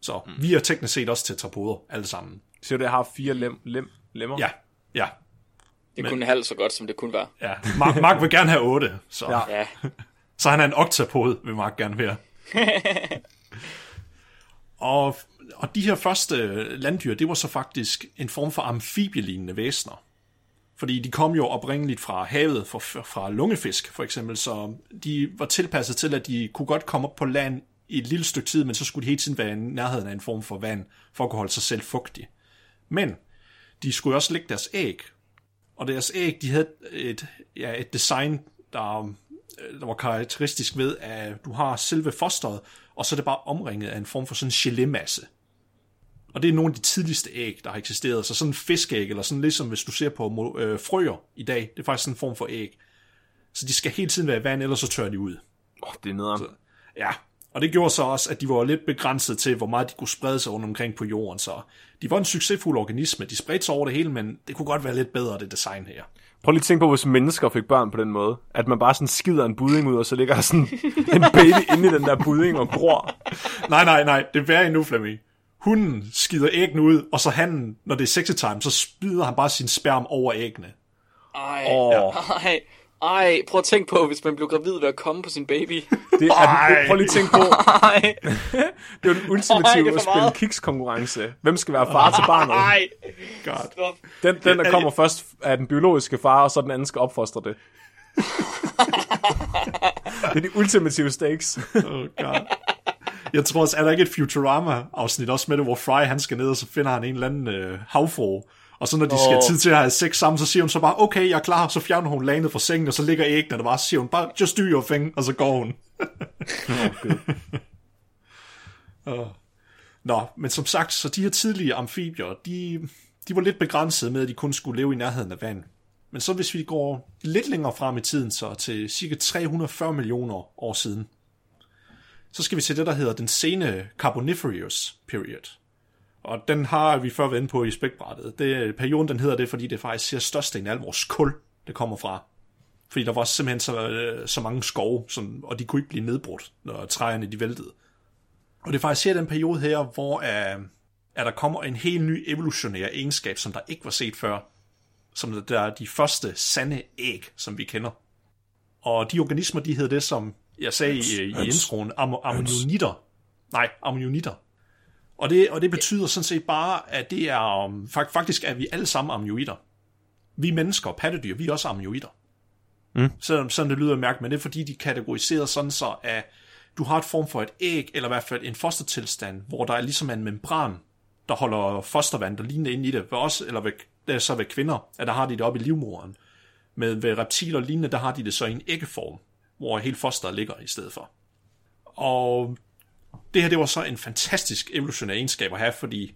Så mm. vi er teknisk set også tetrapoder, alle sammen. Så det har fire lem, lem, lemmer? Ja, ja, Det kunne halvt så godt, som det kunne være. ja. Mark, Mark vil gerne have 8, så. Ja. så han er en oktapod, vil Mark gerne være. og, og de her første landdyr, det var så faktisk en form for amfibielignende væsener. Fordi de kom jo oprindeligt fra havet, fra, fra lungefisk for eksempel, så de var tilpasset til, at de kunne godt komme op på land i et lille stykke tid, men så skulle de hele tiden være i nærheden af en form for vand, for at kunne holde sig selv fugtig. Men de skulle jo også lægge deres æg, og deres æg, de havde et, ja, et design, der, der var karakteristisk ved, at du har selve fosteret, og så er det bare omringet af en form for sådan en gelémasse. Og det er nogle af de tidligste æg, der har eksisteret. Så sådan en fiskeæg, eller sådan ligesom hvis du ser på øh, frøer i dag, det er faktisk sådan en form for æg. Så de skal hele tiden være i vand, ellers så tør de ud. Oh, det er nederen. Ja, og det gjorde så også, at de var lidt begrænset til, hvor meget de kunne sprede sig rundt omkring på jorden. Så de var en succesfuld organisme. De spredte sig over det hele, men det kunne godt være lidt bedre, det design her. Prøv lige at tænke på, hvis mennesker fik børn på den måde. At man bare sådan skider en budding ud, og så ligger der sådan en baby inde i den der budding og gror. Nej, nej, nej, det er værre endnu, Flemming. Hunden skider æggene ud, og så han, når det er sexetime, så spider han bare sin sperm over æggene. Ej, Åh. ej, ej, prøv at tænke på, hvis man blev gravid ved at komme på sin baby. Det er, Ej. prøv lige at tænke på, Ej, det er den Ej, ultimative er at spille kiks-konkurrence. Hvem skal være far til barnet? ej. God. Stop. Den, den, der kommer først, er den biologiske far, og så den anden skal opfostre det. det er de ultimative stakes. Oh God. Jeg tror også, er der ikke et Futurama-afsnit også med det, hvor Fry han skal ned, og så finder han en eller anden øh, havfru. Og så når de skal have Åh. tid til at have sex sammen, så siger hun så bare, okay, jeg er klar, så fjerner hun lanet fra sengen, og så ligger æggene der bare, så siger hun bare, just do your thing, og så går hun. Åh. Nå, men som sagt, så de her tidlige amfibier, de, de var lidt begrænsede med, at de kun skulle leve i nærheden af vand. Men så hvis vi går lidt længere frem i tiden, så til cirka 340 millioner år siden, så skal vi til det, der hedder den sene Carboniferous period. Og den har vi før været inde på i spækbrættet. Det, perioden den hedder det, fordi det faktisk er størstedelen af al vores kul, det kommer fra. Fordi der var simpelthen så, øh, så mange skove, som, og de kunne ikke blive nedbrudt, når træerne de væltede. Og det er faktisk her den periode her, hvor uh, at der kommer en helt ny evolutionær egenskab, som der ikke var set før. Som der er de første sande æg, som vi kender. Og de organismer, de hedder det, som jeg sagde i, i introen, am- ammonionitter. Nej, ammonionitter. Og det, og det betyder sådan set bare, at det er, um, fak- faktisk er vi alle sammen amnioider. Vi mennesker pattedyr, vi er også amnioider. Mm. Selvom sådan det lyder mærkeligt, men det er fordi, de er kategoriseret sådan så, at du har et form for et æg, eller i hvert fald en fostertilstand, hvor der er ligesom en membran, der holder fostervand, der ligner inde i det. Ved os, eller ved, så ved kvinder, at der har de det oppe i livmoderen. Men ved reptiler og lignende, der har de det så i en æggeform, hvor hele fosteret ligger i stedet for. Og det her, det var så en fantastisk evolutionær egenskab at have, fordi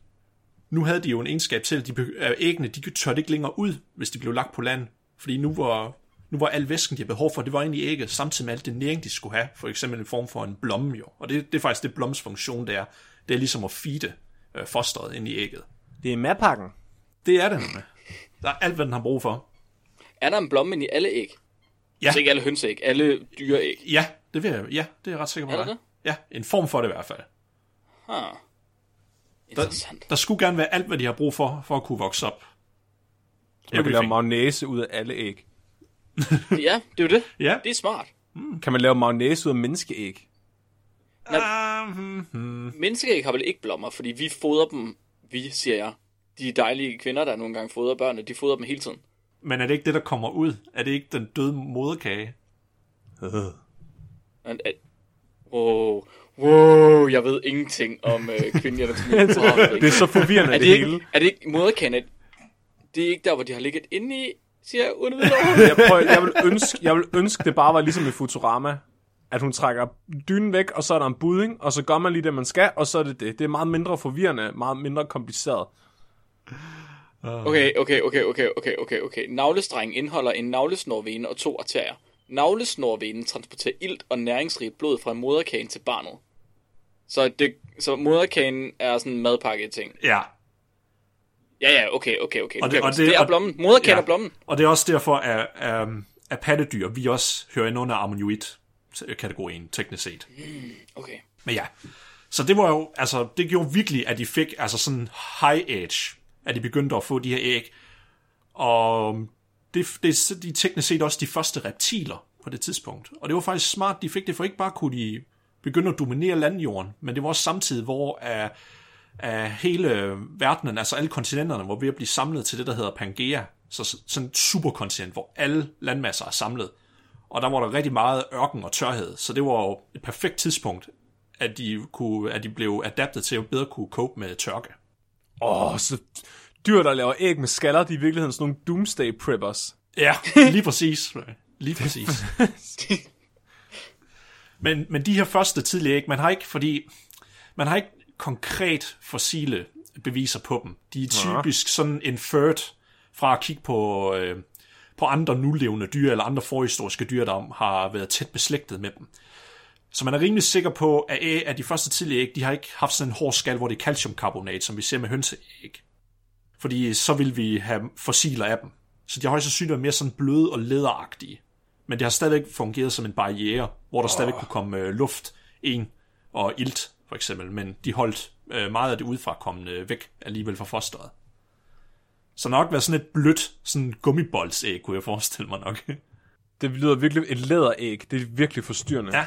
nu havde de jo en egenskab til, at de, at æggene, de tørte ikke længere ud, hvis de blev lagt på land. Fordi nu var, nu var al væsken, de havde behov for, det var i ægget, samtidig med alt det næring, de skulle have. For eksempel en form for en blomme jo. Og det, det er faktisk det blommes funktion, det er. Det er ligesom at feede øh, fosteret ind i ægget. Det er madpakken. Det er det. Der er alt, hvad den har brug for. Er der en blomme i alle æg? Ja. Altså ikke alle hønseæg, alle dyreæg. Ja, det vil jeg, ja, det er jeg ret sikker på. Er det? Ja, en form for det i hvert fald. Huh. Interessant. Der skulle gerne være alt, hvad de har brug for, for at kunne vokse op. Man kan lave mayonnaise ud af alle æg. Ja, det er jo det. Ja. Det er smart. Kan man lave mayonnaise ud af menneskeæg? Menneskeæg har vel ikke blommer, fordi vi fodrer dem, vi siger jeg, de dejlige kvinder, der nogle gange fodrer børnene, de fodrer dem hele tiden. Men er det ikke det, der kommer ud? Er det ikke den døde moderkage? At, wow, wow, jeg ved ingenting om øh, kvindelig anatomi. Det er så forvirrende, er det, det, hele. ikke, er det ikke moderkande? Det er ikke der, hvor de har ligget inde i, siger jeg uden. Jeg, prøver, jeg, vil ønske, jeg vil ønske, det bare var ligesom i Futurama. At hun trækker dynen væk, og så er der en budding, og så gør man lige det, man skal, og så er det det. Det er meget mindre forvirrende, meget mindre kompliceret. Okay, okay, okay, okay, okay, okay, okay. Navlestrengen indeholder en navlesnorvene og to arterier. Navlesnorvenen transporterer ilt og næringsrigt blod fra moderkagen til barnet. Så, det, så moderkagen er sådan en madpakke ting. Ja. Ja, ja, okay, okay, okay. Og Og det- og det, det- er og- blommen. Moderkagen ja. er blommen. Og det er også derfor, at, um, at pattedyr, vi også hører ind under ammonioid-kategorien, teknisk set. Okay. Men ja, så det var jo, altså, det gjorde virkelig, at de fik altså sådan high edge, at de begyndte at få de her æg. Og det, det, de er teknisk set også de første reptiler på det tidspunkt. Og det var faktisk smart, de fik det, for ikke bare kunne de begynde at dominere landjorden, men det var også samtidig, hvor uh, uh, hele verdenen, altså alle kontinenterne, var ved at blive samlet til det, der hedder Pangea. Så sådan et superkontinent, hvor alle landmasser er samlet. Og der var der rigtig meget ørken og tørhed, så det var jo et perfekt tidspunkt, at de, kunne, at de blev adaptet til at bedre kunne cope med tørke. Åh, oh, så dyr, der laver æg med skaller, de er i virkeligheden sådan nogle doomsday preppers. Ja, lige præcis. Lige præcis. men, men de her første tidlige æg, man har ikke, fordi man har ikke konkret fossile beviser på dem. De er typisk sådan inferred fra at kigge på, øh, på andre nulevende dyr eller andre forhistoriske dyr, der har været tæt beslægtet med dem. Så man er rimelig sikker på, at, æg, at de første tidlige æg, de har ikke haft sådan en hård skal, hvor det er calciumkarbonat, som vi ser med hønseæg. Fordi så vil vi have fossiler af dem. Så de har højst sandsynligt været mere sådan bløde og læderagtige. Men det har stadigvæk fungeret som en barriere, hvor der oh. stadigvæk kunne komme øh, luft ind og ilt, for eksempel. Men de holdt øh, meget af det udefrakommende væk alligevel fra fosteret. Så nok være sådan et blødt sådan gummiboldsæg, kunne jeg forestille mig nok. Det lyder virkelig et læderæg. Det er virkelig forstyrrende. ja.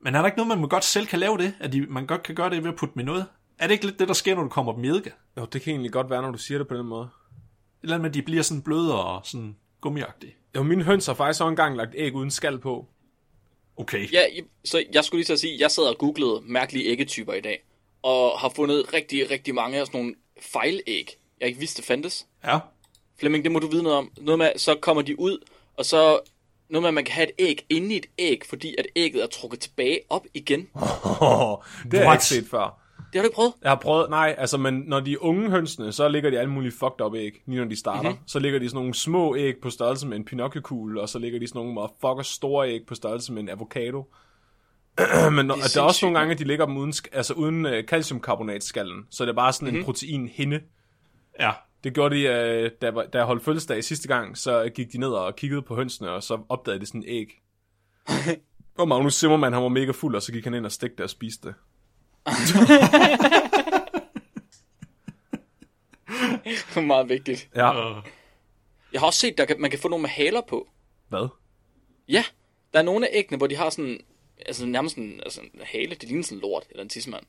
Men er der ikke noget, man godt selv kan lave det? At de, man godt kan gøre det ved at putte i noget? Er det ikke lidt det, der sker, når du kommer i eddike? Jo, det kan egentlig godt være, når du siger det på den måde. Eller med, at de bliver sådan bløde og sådan gummiagtige. Jo, mine høns har faktisk også engang lagt æg uden skal på. Okay. Ja, så jeg skulle lige til at sige, jeg sad og googlede mærkelige æggetyper i dag, og har fundet rigtig, rigtig mange af sådan nogle fejlæg, jeg ikke vidste fandtes. Ja. Flemming, det må du vide noget om. Noget med, så kommer de ud, og så noget med, at man kan have et æg inde i et æg, fordi at ægget er trukket tilbage op igen. Oh, det har jeg ikke set før. Det har du ikke prøvet? Jeg har prøvet, nej, altså, men når de er unge hønsene, så ligger de alle mulige fucked up æg, lige når de starter. Mhm. Mm-hmm. Så ligger de sådan nogle små æg på størrelse med en pinocchio og så ligger de sådan nogle motherfucker store æg på størrelse med en avocado. men når, Det er er, også nogle gange, at de ligger dem uden, altså uden uh, calciumkarbonatskallen, så det er bare sådan Mhm. mm-hmm. en protein hinde. Ja. Det gjorde de, uh, da, da jeg holdt fødselsdag sidste gang, så gik de ned og kiggede på hønsene, og så opdagede de sådan en æg. og Magnus Zimmermann, han var mega fuld, og så gik han ind og stegte det og spiste det. Meget vigtigt. Ja. Jeg har også set, at man kan få nogle med haler på. Hvad? Ja, der er nogle af æggene, hvor de har sådan, altså nærmest en, altså en hale, det ligner sådan en lort, eller en tissemand,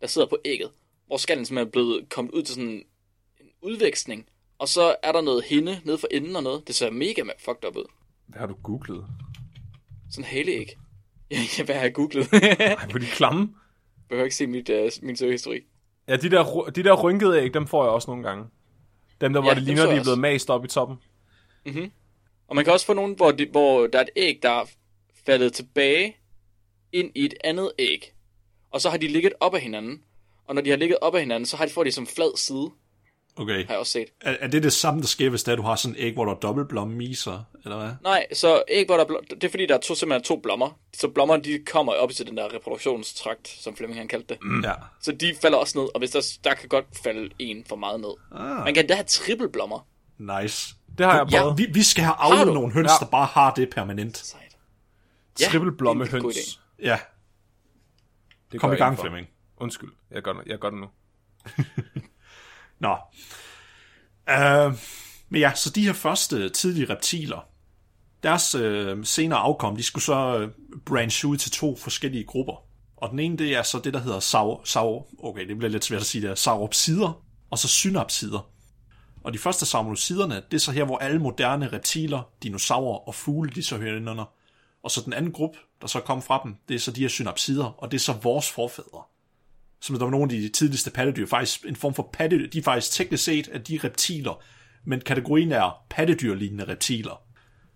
der sidder på ægget, hvor skallen simpelthen er blevet kommet ud til sådan en udvækstning, og så er der noget hinde nede for enden og noget. Det ser mega fucked up ud. Hvad har du googlet? Sådan en haleæg. Ja, hvad har jeg googlet? Ej, hvor er de klamme. Behøver ikke se mit, uh, min søgehistorik. Ja, de der, de der rynkede æg, dem får jeg også nogle gange. Dem der, hvor Ja, det ligner, de er blevet også. mast op i toppen. Og man kan også få nogle, hvor, det, hvor der er et æg, der er faldet tilbage ind i et andet æg. Og så har de ligget op ad hinanden. Og når de har ligget op ad hinanden, så har de, får de som flad side, okay. har jeg også set. Er, er det det samme, der sker, hvis det er, du har sådan en æg, hvor der er dobbeltblomme miser, eller hvad? Nej, så æg, hvor der er blom- det er fordi, der er to, simpelthen to blommer. Så blommerne, de kommer op til den der reproduktionstrakt, som Flemming han kaldte det. Mm. Ja. Så de falder også ned, og hvis der, der kan godt falde en for meget ned. Ah, Man kan da have trippelblommer. nice. Det har jeg Ja, prøvet. Vi, vi skal have du? nogle høns, Ja. der bare har det permanent. Sejt. Ja, Ja, Trippelblomme det er en god høns. idé. Ja, Det kom i gang. Flemming. Undskyld, jeg gør, det- jeg gør det nu. Nå. Uh, Men ja, så de her første tidlige reptiler, deres øh, senere afkom, de skulle så øh, branche ud til to forskellige grupper. Og den ene, det er så det, der hedder saur, saur okay, det bliver lidt svært at sige det, sauropsider, og så synapsider. Og de første sauropsiderne, det er så her, hvor alle moderne reptiler, dinosaurer og fugle, de så hører ind under. Og så den anden gruppe, der så kom fra dem, det er så de her synapsider, og det er så vores forfædre. Som der var nogle af de tidligste pattedyr, faktisk en form for pattedyr. De er faktisk teknisk set af de reptiler, men kategorien er pattedyrlignende reptiler.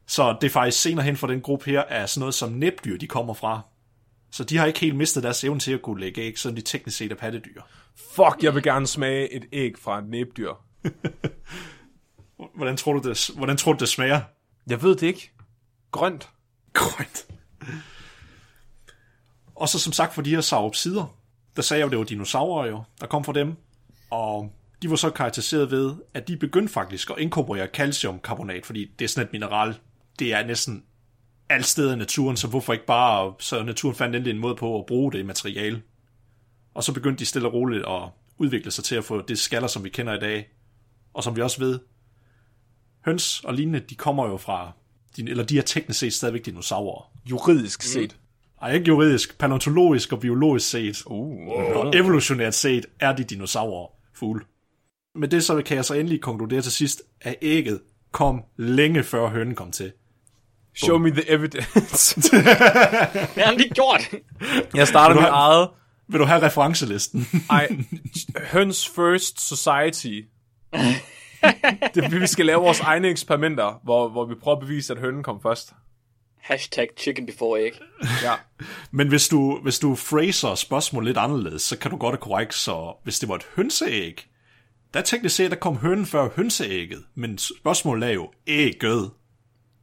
Så det er faktisk senere hen for den gruppe her, er sådan noget som næbdyr, de kommer fra. Så de har ikke helt mistet deres evne til at kunne lægge æg, som de teknisk set er pattedyr. Fuck, jeg vil gerne smage et æg fra et næbdyr. Hvordan tror du, det, hvordan tror du, det smager? Jeg ved det ikke. Grønt. Grønt. Og så som sagt for de her sauropsider, der sagde jeg jo, det var dinosaurer jo, der kom fra dem. Og de var så karakteriseret ved, at de begyndte faktisk at inkorporere calciumkarbonat, fordi det er sådan et mineral, det er næsten alt sted i naturen, så hvorfor ikke bare, så naturen fandt endelig en måde på at bruge det i materiale. Og så begyndte de stille og roligt at udvikle sig til at få det skaller, som vi kender i dag. Og som vi også ved, høns og lignende, de kommer jo fra, eller de er teknisk set stadigvæk dinosaurer. Juridisk set. Ej, ikke juridisk, paleontologisk og biologisk set. Uh. Og evolutionært set er de dinosaurer fugle. Med det så kan jeg så endelig konkludere til sidst, at ægget kom længe før hønen kom til. Show me the evidence. Det har han lige gjort. jeg starter mit have- eget. Vil du have referencelisten? Ej, Høns First Society. Det, vi skal lave vores egne eksperimenter, hvor, hvor vi prøver at bevise, at hønen kom først. Hashtag chicken before egg. Ja. Men hvis du, hvis du phraser spørgsmålet lidt anderledes, så kan du godt det korrekt, så hvis det var et hønseæg, der teknisk set, der kom hønen før hønseægget, men spørgsmålet er jo ægget.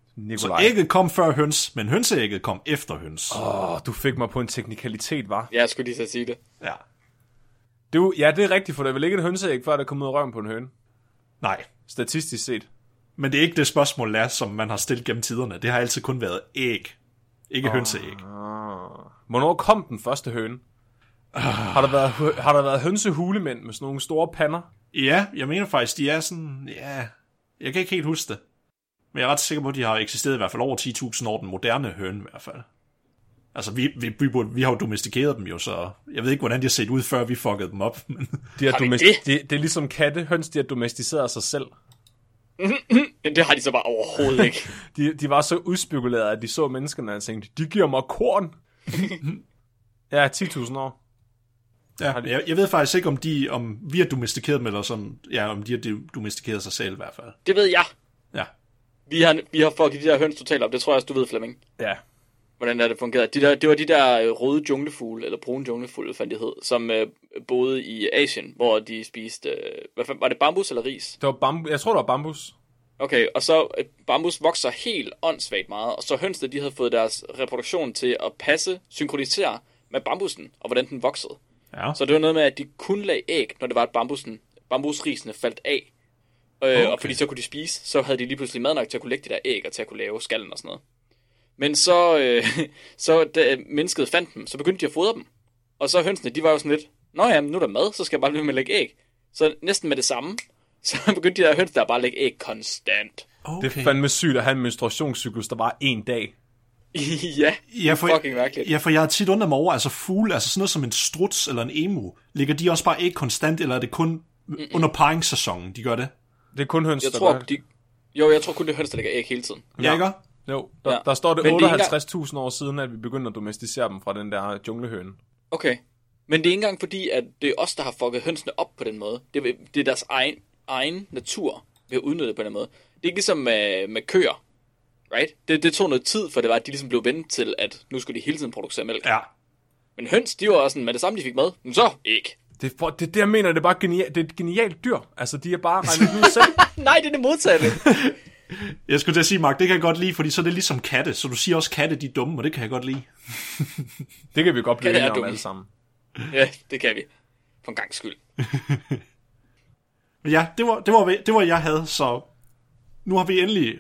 Så Nikolaj. ægget kom før høns, men hønseægget kom efter høns. Oh. Åh, du fik mig på en teknikalitet, var. Ja, jeg skulle lige så sige det. Ja. Du, ja, det er rigtigt, for der er vel ikke et hønseæg, før der kommer ud af røven på en høne. Nej, Statistisk set. Men det er ikke det spørgsmål, der er, som man har stillet gennem tiderne. Det har altid kun været æg, ikke oh. hønseæg. Ah. Hvornår kom den første høne? Har der været, har der været hønsehulemænd med sådan nogle store pander? Ja, jeg mener faktisk, de er sådan, ja, jeg kan ikke helt huske det. Men jeg er ret sikker på, at de har eksisteret i hvert fald over 10.000 år, den moderne høne i hvert fald. Altså, vi, vi, vi, burde- vi har jo domestikeret dem jo, så jeg ved ikke, hvordan de har set ud, før vi fuckede dem op. Men De har domest- det? det? det? er ligesom katte. Høns, de har domesticeret sig selv. Men det har de så bare overhovedet ikke. De, de var så udspekuleret, at de så menneskerne og tænkte, de giver mig korn. ja, 10.000 år. ja, jeg, jeg ved faktisk ikke, om, de, om vi har domestikeret dem, eller som, ja, om de har domestikeret sig selv i hvert fald. Det ved jeg. Ja. Vi har, vi har fucket de der høns totalt op. Det tror jeg også, du ved, Flemming. Ja. Hvordan er det fungeret. De der, det var de der øh, røde junglefugle, eller brune junglefugle, fandt de hed, som øh, boede i Asien, hvor de spiste, øh, hvad fanden, var det bambus eller ris? Det var bambu- jeg tror, det var bambus. Okay, og så øh, bambus vokser helt åndssvagt meget, og så hønsene, de havde fået deres reproduktion til at passe, synkronisere med bambusen, og hvordan den voksede. Ja. Så det var noget med, at de kun lagde æg, når det var, at bambusen, bambusrisene faldt af. Øh, okay. Og fordi så kunne de spise, så havde de lige pludselig mad nok til at kunne lægge de der æg, og til at kunne lave skallen og sådan noget. Men så, øh, så da mennesket fandt dem, så begyndte de at fodre dem. Og så hønsene, de var jo sådan lidt, Nå ja, nu er der mad, så skal jeg bare blive ved med at lægge æg. Så næsten med det samme, så begyndte de der høns der bare at lægge æg konstant. Okay. Det er fandme sygt at have en menstruationscyklus, der var en dag. ja, Ja, for, fucking mærkeligt. ja, for jeg har tit undret mig over, altså fugle, altså sådan noget som en struts eller en emu, ligger de også bare ikke konstant, eller er det kun Mm-mm. under paringssæsonen, de gør det? Det er kun høns, Jeg der tror, gør de, jo, jeg tror kun, det er høns, der lægger æg hele tiden. Ja, ikke? Jo, der, Ja. der står det Men det er ikke 58.000 år siden, at vi begyndte at domesticere dem fra den der junglehøne. Okay. Men det er ikke engang fordi, at det er os, der har fucket hønsene op på den måde. Det er, det er deres egen, egen natur, vi har udnyttet på den måde. Det er ikke ligesom med, med køer. Right? Det, det tog noget tid, for det var, at de ligesom blev vendt til, at nu skulle de hele tiden producere mælk. Ja. Men høns, de var også sådan, med det samme, de fik mad. Men så ikke. Det, for, det, det, jeg mener, det er bare genialt, det er et genialt dyr. Altså, de er bare regnet ud selv. Nej, det er det modsatte. Jeg skulle til at sige, Mark, det kan jeg godt lide, fordi så er det ligesom katte, så du siger også katte, de er dumme, og det kan jeg godt lide. Det kan vi godt blive enige om dumme. alle sammen. ja, det kan vi. For en gang skyld. Men ja, det var, det var, det var, jeg havde, så nu har vi endelig,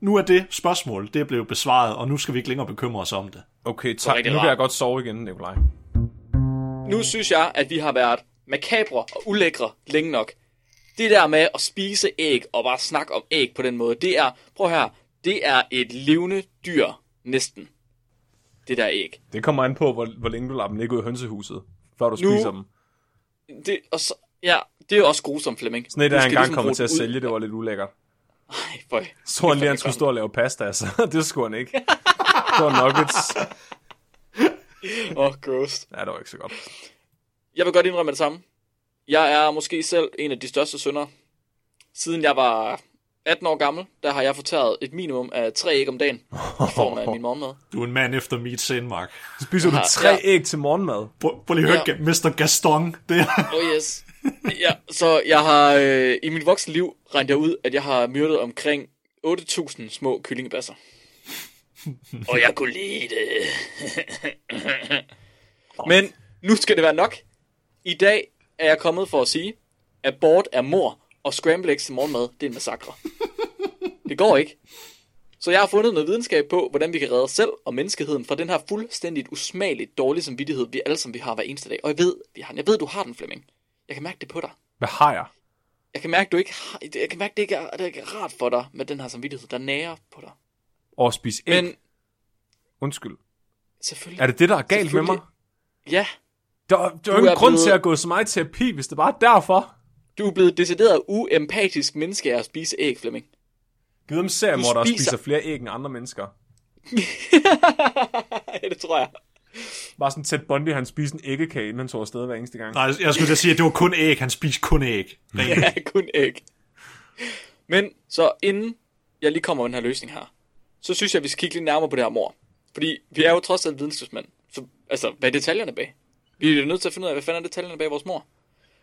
nu er det spørgsmål, det er blevet besvaret, og nu skal vi ikke længere bekymre os om det. Okay, tak. Nu kan jeg godt sove igen, Nikolaj. Nu synes jeg, at vi har været makabre og ulækre længe nok. Det der med at spise æg og bare snakke om æg på den måde, det er, prøv her, det er et levende dyr, næsten. Det der æg. Det kommer an på, hvor, hvor længe du lader dem ligge ud i hønsehuset, før du Nu- spiser dem. Det, og så, ja, det er også grusomt, Flemming. Sådan et, der engang ligesom kommer til at ud- sælge, det var lidt ulækkert. Ej, føj. Så han lige, han skulle stå og lave pasta, så det skulle han ikke. Det var nuggets. Åh, oh, gross. Ja, det var ikke så godt. Jeg vil godt indrømme det samme. Jeg er måske selv en af de største syndere. Siden jeg var 18 år gammel, der har jeg fortæret et minimum af tre æg om dagen i form af min morgenmad. Du er en mand efter mit sind, Mark. Spiser du tre ja. æg til morgenmad? Prøv, lige at høre, ja. Mr. Gaston. Det er, Oh yes. Ja, så jeg har øh, i mit voksne liv regnet jeg ud, at jeg har myrdet omkring 8.000 små kyllingebasser. Og jeg kunne lide det. Men nu skal det være nok. I dag er jeg kommet for at sige, at abort er mor, og scramble eggs til morgenmad, det er en massakre. Det går ikke. Så jeg har fundet noget videnskab på, hvordan vi kan redde os selv og menneskeheden fra den her fuldstændigt usmageligt dårlige samvittighed, vi alle sammen vi har hver eneste dag. Og jeg ved, vi har. Jeg ved, du har den, Flemming. Jeg kan mærke det på dig. Hvad har jeg? Jeg kan mærke, du ikke har, jeg kan mærke, det ikke er, det er ikke rart for dig med den her samvittighed, der nærer på dig. Og spise æg? Men Undskyld. selvfølgelig. Er det det, der er galt med mig? Ja, Der, der er jo Du ingen er grund blevet- til at gå så meget terapi, hvis det bare er derfor. du er blevet decideret uempatisk menneske af at spise æg, Flemming. Giv dem seriemord, der spiser- spiser flere æg end andre mennesker. ja, det tror jeg. Bare sådan Ted Bundy, han spiser en æggekage, inden han tog afsted hver eneste gang. nej, jeg skulle da sige, at det var kun æg. Han spiste kun æg. Ja, kun æg. Men så inden jeg lige kommer med den her løsning her, så synes jeg, at vi skal kigge lidt nærmere på det her mor. Fordi vi er jo trods alt videnskabsmænd. Så altså, hvad er detaljerne bag? Vi er nødt til at finde ud af, hvad fanden er detaljerne bag vores mor?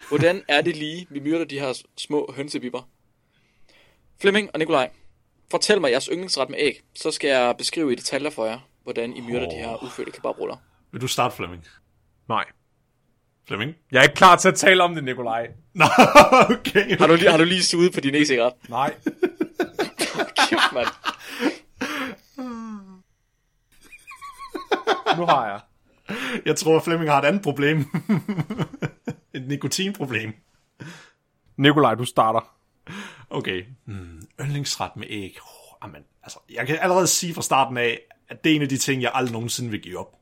Hvordan er det lige, vi myrder de her små hønsebibber? Flemming og Nikolaj, fortæl mig jeres yndlingsret med æg, så skal jeg beskrive i detaljer for jer, hvordan I myrder de her ufødte kebabruller. Vil du starte, Flemming? Nej. Flemming? Jeg er ikke klar til at tale om det, Nikolaj. Nå, okay. Har du lige, har du lige suget på din e-cigaret? Nej. Kæft, mand. Nu har jeg. Jeg tror, at Flemming har et andet problem. et nikotinproblem. Nikolaj, du starter. Okay. Hmm, yndlingsret med æg. Oh, amen, altså, jeg kan allerede sige fra starten af, at det er en af de ting, jeg aldrig nogensinde vil give op.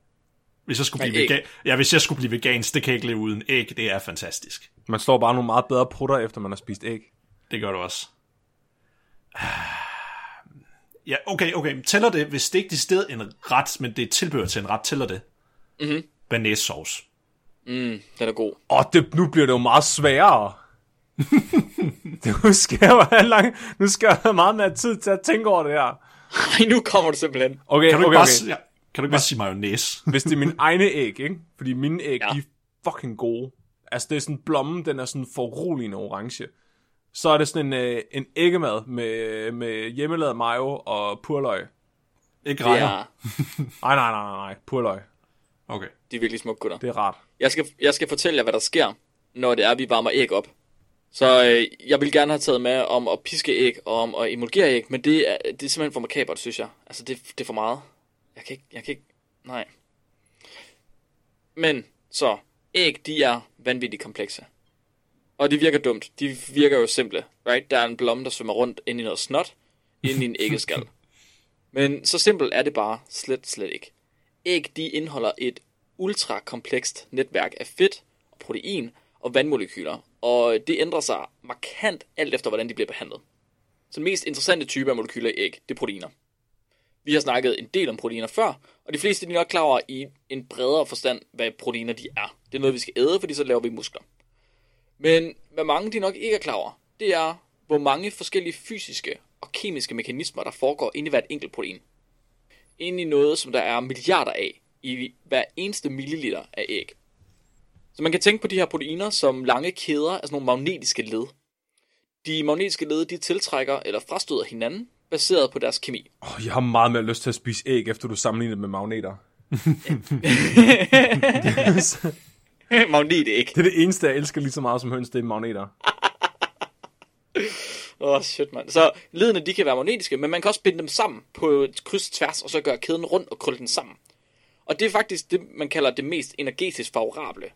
Hvis jeg skulle blive, vegan, ja, hvis jeg skulle blive vegansk, det kan jeg ikke leve uden æg. Det er fantastisk. Man slår bare nogle meget bedre prutter, efter man har spist æg. Det gør du også. Ja, okay, okay. Tæller det, hvis det ikke er en ret, men det er tilbehør til en ret, tæller det? Mm-hmm. Banæs sauce. Den er god. Åh, det, nu bliver det jo meget sværere. nu skal jeg have lang, nu skal jeg have meget mere tid til at tænke over det her. Ej, nu kommer du simpelthen. Okay, Kan du okay, ikke bare, okay. ja, kan du ikke bare sige mayonnaise? Hvis det er mine egne æg, ikke? Fordi mine æg, Ja. ja. de er fucking gode. Altså, det er sådan, blommen, den er sådan foruroligende orange. Så er det sådan en, øh, en æggemad med, med hjemmelavet mayo og purløg. ikke Det rejer? er, Nej, nej, nej, nej, nej, purløg. Okay. de er virkelig smukke gutter. Det er rart. Jeg skal, jeg skal fortælle jer, hvad der sker, når det er, vi varmer æg op. Så øh, jeg vil gerne have taget med om at piske æg og om at emulgere æg, men det er, det er simpelthen for makabert, synes jeg. Altså, det, det er for meget. Jeg kan ikke, jeg kan ikke, nej. Men, så, æg, de er vanvittigt komplekse. Og de virker dumt. De virker jo simple, right? Der er en blomme, der svømmer rundt ind i noget snot, ind i en æggeskal. Men så simpelt er det bare slet, slet ikke. Æg, de indeholder et ultrakomplekst netværk af fedt, og protein og vandmolekyler, og det ændrer sig markant alt efter, hvordan de bliver behandlet. Så den mest interessante type af molekyler i æg, det er proteiner. Vi har snakket en del om proteiner før, og de fleste de er nok klar over i en bredere forstand, hvad proteiner de er. Det er noget, vi skal æde, fordi så laver vi muskler. Men hvad mange de nok ikke er klar over, det er, hvor mange forskellige fysiske og kemiske mekanismer, der foregår inde i hvert enkelt protein. Ind i noget, som der er milliarder af i hver eneste milliliter af æg. Så man kan tænke på de her proteiner som lange kæder af sådan nogle magnetiske led. De magnetiske led, de tiltrækker eller frastøder hinanden, baseret på deres kemi. Oh, jeg har meget mere lyst til at spise æg, efter du sammenligner det med magneter. Magnet-æg. Det er det eneste, jeg elsker lige så meget som høns, det er magneter. Åh, oh, shit, mand. Så ledene, de kan være magnetiske, men man kan også binde dem sammen på et kryds og tværs, og så gøre kæden rundt og krølle den sammen. Og det er faktisk det, man kalder det mest energetisk favorable.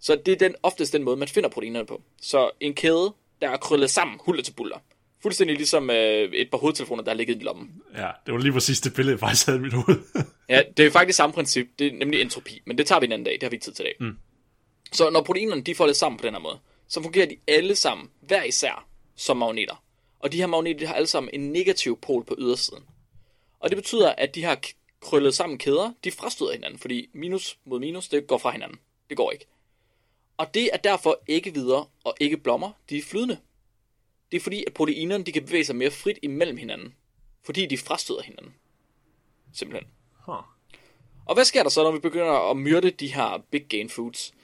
Så det er den, oftest den måde, man finder proteinerne på. Så en kæde der er krøllet sammen, hulter til buller. Fuldstændig ligesom øh, et par hovedtelefoner, der er ligget i lommen. Ja, det var lige præcis det billede, jeg faktisk havde i mit hoved. Ja, det er faktisk samme princip. Det er nemlig entropi, men det tager vi en anden dag. Det har vi ikke tid til i dag. Mm. Så når proteinerne de folder sammen på den her måde, så fungerer de alle sammen, hver især, som magneter. Og de her magneter de har alle sammen en negativ pol på ydersiden. Og det betyder, at de her krøllet sammen kæder, de frastøder hinanden, fordi minus mod minus, det går fra hinanden. Det går ikke. Og det er derfor ikke videre og ikke blommer, de er flydende. Det er fordi, at proteinerne de kan bevæge sig mere frit imellem hinanden, fordi de frastøder hinanden. Simpelthen. Huh. Og hvad sker der så, når vi begynder at myrde de her big gain foods?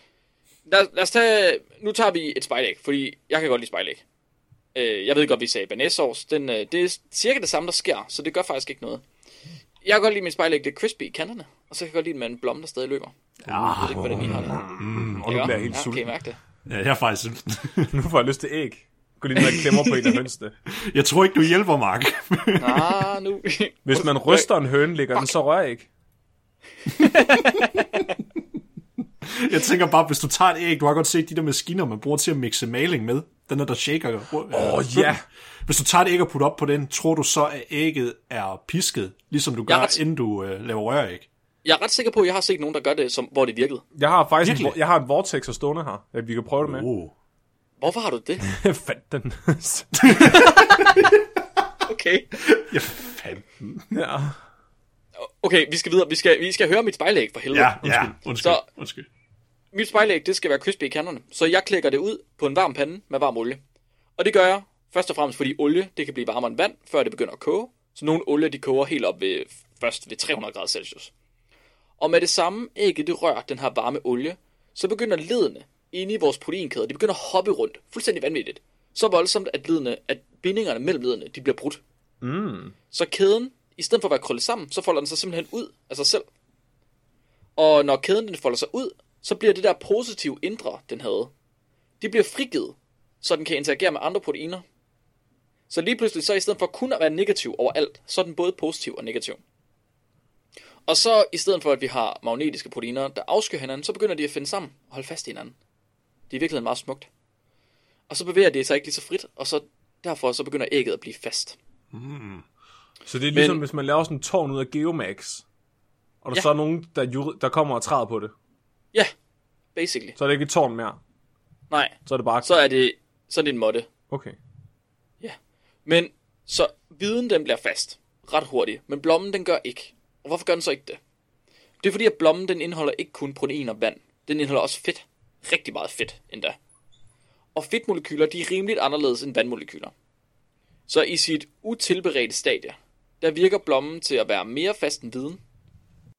Lad, lad os tage, nu tager vi et spejlæg, fordi jeg kan godt lide spejlæg. Øh, jeg ved godt, vi sagde banæssauce. Den, øh, det er cirka det samme, der sker, så det gør faktisk ikke noget. Jeg kan godt lide min spejlæg, det er crispy i kanterne, og så kan jeg godt lide med en blomme, der stadig løber. Ja, Jeg ved ikke, hvordan I har det. Og nu bliver jeg helt ja, sulten. kan I mærke det? ja, jeg er faktisk... Nu får jeg lyst til æg. Gå lige og klemmer på en af hønsene. jeg tror ikke, du hjælper, Mark. Ah, nu. Hvis man ryster en høne, ligger den så rør ikke. Jeg tænker bare, hvis du tager et æg, du har godt set de der maskiner, man bruger til at mixe maling med. Den der, der shaker. Åh, Åh, ja. Hvis du tager et æg og putter op på den, tror du så, at ægget er pisket, ligesom du gør, ret- inden du øh, laver røræg? Jeg er ret sikker på, at jeg har set nogen, der gør det, som, hvor det virkede. Jeg har faktisk en, jeg har en vortex at stående her, at vi kan prøve det med. Oh. Hvorfor har du det? Jeg fandt den. Okay. Jeg fandt den. ja. Okay, vi skal videre. Vi skal, vi skal høre mit spejlæg for helvede. Ja, ja, undskyld. Så- undskyld. Mit spejlæg, det skal være crispy i kanterne. Så jeg klikker det ud på en varm pande med varm olie. Og det gør jeg først og fremmest, fordi olie, det kan blive varmere end vand, før det begynder at koge. Så nogle olie, de koger helt op ved, først ved 300 grader Celsius. Og med det samme ægget, det rører den her varme olie, så begynder ledene inde i vores proteinkæder, de begynder at hoppe rundt. Fuldstændig vanvittigt. Så voldsomt, at, ledene, at bindingerne mellem ledene, de bliver brudt. Mm. Så kæden, i stedet for at være krøllet sammen, så folder den sig simpelthen ud af sig selv. Og når kæden den folder sig ud, så bliver det der positive indre, den havde, det bliver frigivet, så den kan interagere med andre proteiner. Så lige pludselig, så i stedet for kun at være negativ overalt, så er den både positiv og negativ. Og så i stedet for, at vi har magnetiske proteiner, der afskyer hinanden, så begynder de at finde sammen og holde fast i hinanden. Det er i virkeligheden meget smukt. Og så bevæger det sig ikke lige så frit, og så derfor så begynder ægget at blive fast. Så det er ligesom, Men- hvis man laver sådan en tårn ud af Geomax, og der Ja. så er nogen, der, der kommer og træder på det. Ja, basically. Så er det ikke et tårn mere. Nej, Så er det bare... så er det, så er det en måtte. Okay. Men så viden den bliver fast ret hurtigt, men blommen den gør ikke. Og hvorfor gør den så ikke det? Det er fordi, at blommen den indeholder ikke kun protein og vand. Den indeholder også fedt. Rigtig meget fedt endda. Og fedtmolekyler, de er rimeligt anderledes end vandmolekyler. Så i sit utilberedte stadie, der virker blommen til at være mere fast end viden.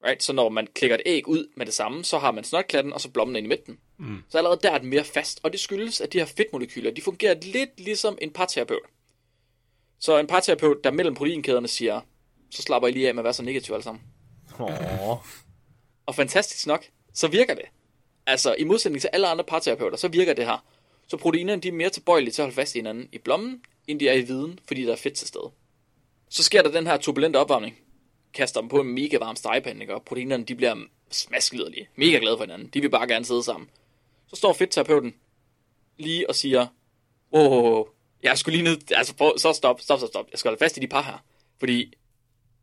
Right? Så når man klikker et æg ud med det samme, så har man snotklatten og så blommen ind i midten. Mm. Så allerede der er den mere fast, og det skyldes, at de her fedtmolekyler, de fungerer lidt ligesom en parterapeut. Så en parterapeut, der mellem proteinkæderne siger, så slapper I lige af med at være så negativ alle sammen. Åh. Og fantastisk nok, så virker det. Altså, i modsætning til alle andre parterapeuter, så virker det her. Så proteinerne de er mere tilbøjelige til at holde fast i hinanden i blommen, end de er i viden, fordi der er fedt til stede. Så sker der den her turbulente opvarmning. Kaster dem på en mega varm stegepande, ikke? og proteinerne de bliver smaskliderlige. Mega glade for hinanden. De vil bare gerne sidde sammen. Så står fedtterapeuten lige og siger, åh, oh, oh, oh, jeg skulle lige ned, altså prøv, så stop, stop, stop, stop. Jeg skal holde fast i de par her. Fordi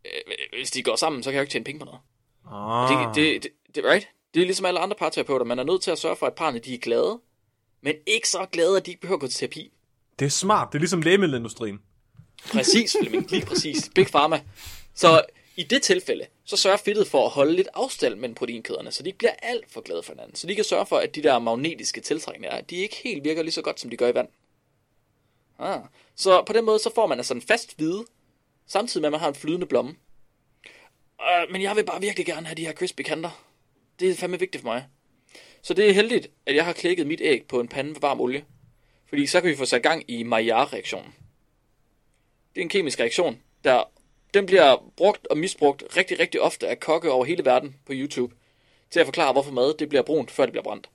øh, hvis de går sammen, så kan jeg jo ikke tjene penge på noget. Ah. Det, det, det, det, right? det er ligesom alle andre parterapeuter. Man er nødt til at sørge for, at parerne de er glade, men ikke så glade, at de ikke behøver at gå til terapi. det er smart. Det er ligesom lægemiddelindustrien. Præcis, Flemming. Lige præcis. Big Pharma. Så i det tilfælde, så sørger fedtet for at holde lidt afstand mellem proteinkæderne, så de ikke bliver alt for glade for hinanden. Så de kan sørge for, at de der magnetiske tiltrækninger, de ikke helt virker lige så godt, som de gør i vand. Ah. Så på den måde, så får man altså en fast hvide, samtidig med, at man har en flydende blomme. Uh, men jeg vil bare virkelig gerne have de her crispy kanter. Det er fandme vigtigt for mig. Så det er heldigt, at jeg har klækket mit æg på en pande med varm olie. Fordi så kan vi få sat gang i Maillard-reaktionen. Det er en kemisk reaktion, der den bliver brugt og misbrugt rigtig, rigtig ofte af kokke over hele verden på YouTube, til at forklare, hvorfor mad det bliver brunt, før det bliver brændt.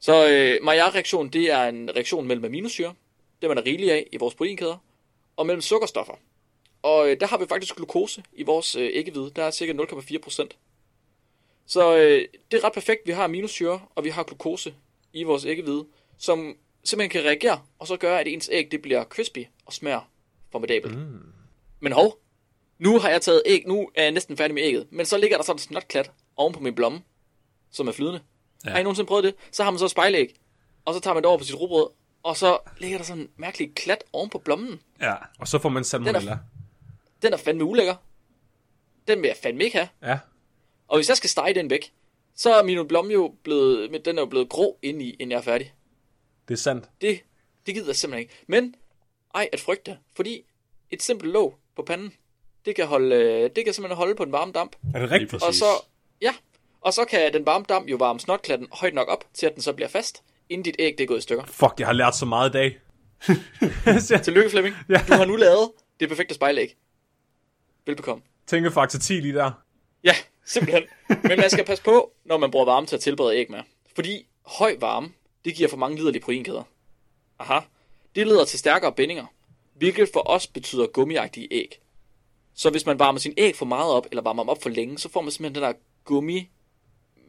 Så øh, Maillard-reaktion, det er en reaktion mellem aminosyre, det man er rigelig af i vores proteinkæder, og mellem sukkerstoffer. Og øh, der har vi faktisk glukose i vores øh, æggehvide, der er cirka 0,4%. Så øh, det er ret perfekt, vi har aminosyre, og vi har glukose i vores æggehvide, som simpelthen kan reagere, og så gøre, at ens æg det bliver crispy og smager formidabelt. Mm. Men hov, nu har jeg taget æg, nu er jeg næsten færdig med ægget, men så ligger der sådan en snotklat oven på min blomme, som er flydende. Ja. Har I nogensinde prøvet det? Så har man så spejlæg, og så tager man det over på sit rugbrød, og så ligger der sådan en mærkelig klat oven på blommen. Ja. Og så får man salmonella. Den er fandme ulækker. Den vil jeg fandme ikke have. Ja. Og hvis jeg skal stege den væk, så er min blomme jo blevet, den er jo blevet grå indeni, inden jeg er færdig. Det er sandt. Det, det gider jeg simpelthen ikke. Men, ej at frygte, fordi et simpelt låg på panden, det kan, holde, øh, det kan simpelthen holde på den varme damp. Er det rigtigt? Og så, ja, og så kan den varme damp jo varme snotklatten højt nok op, til at den så bliver fast, inden dit æg det er gået i stykker. Fuck, jeg har lært så meget i dag. Tillykke Flemming. Ja. Du har nu lavet det perfekte spejlæg. Velbekomme. Tænkefaktor 10 lige der. Ja, simpelthen. Men man skal passe på, når man bruger varme til at tilberede æg med. Fordi høj varme, det giver for mange liderlige proteinkæder. Aha. Det leder til stærkere bindinger, hvilket for os betyder gummiagtige æg. Så hvis man varmer sin æg for meget op, eller varmer dem op for længe, så får man simpelthen den der gummi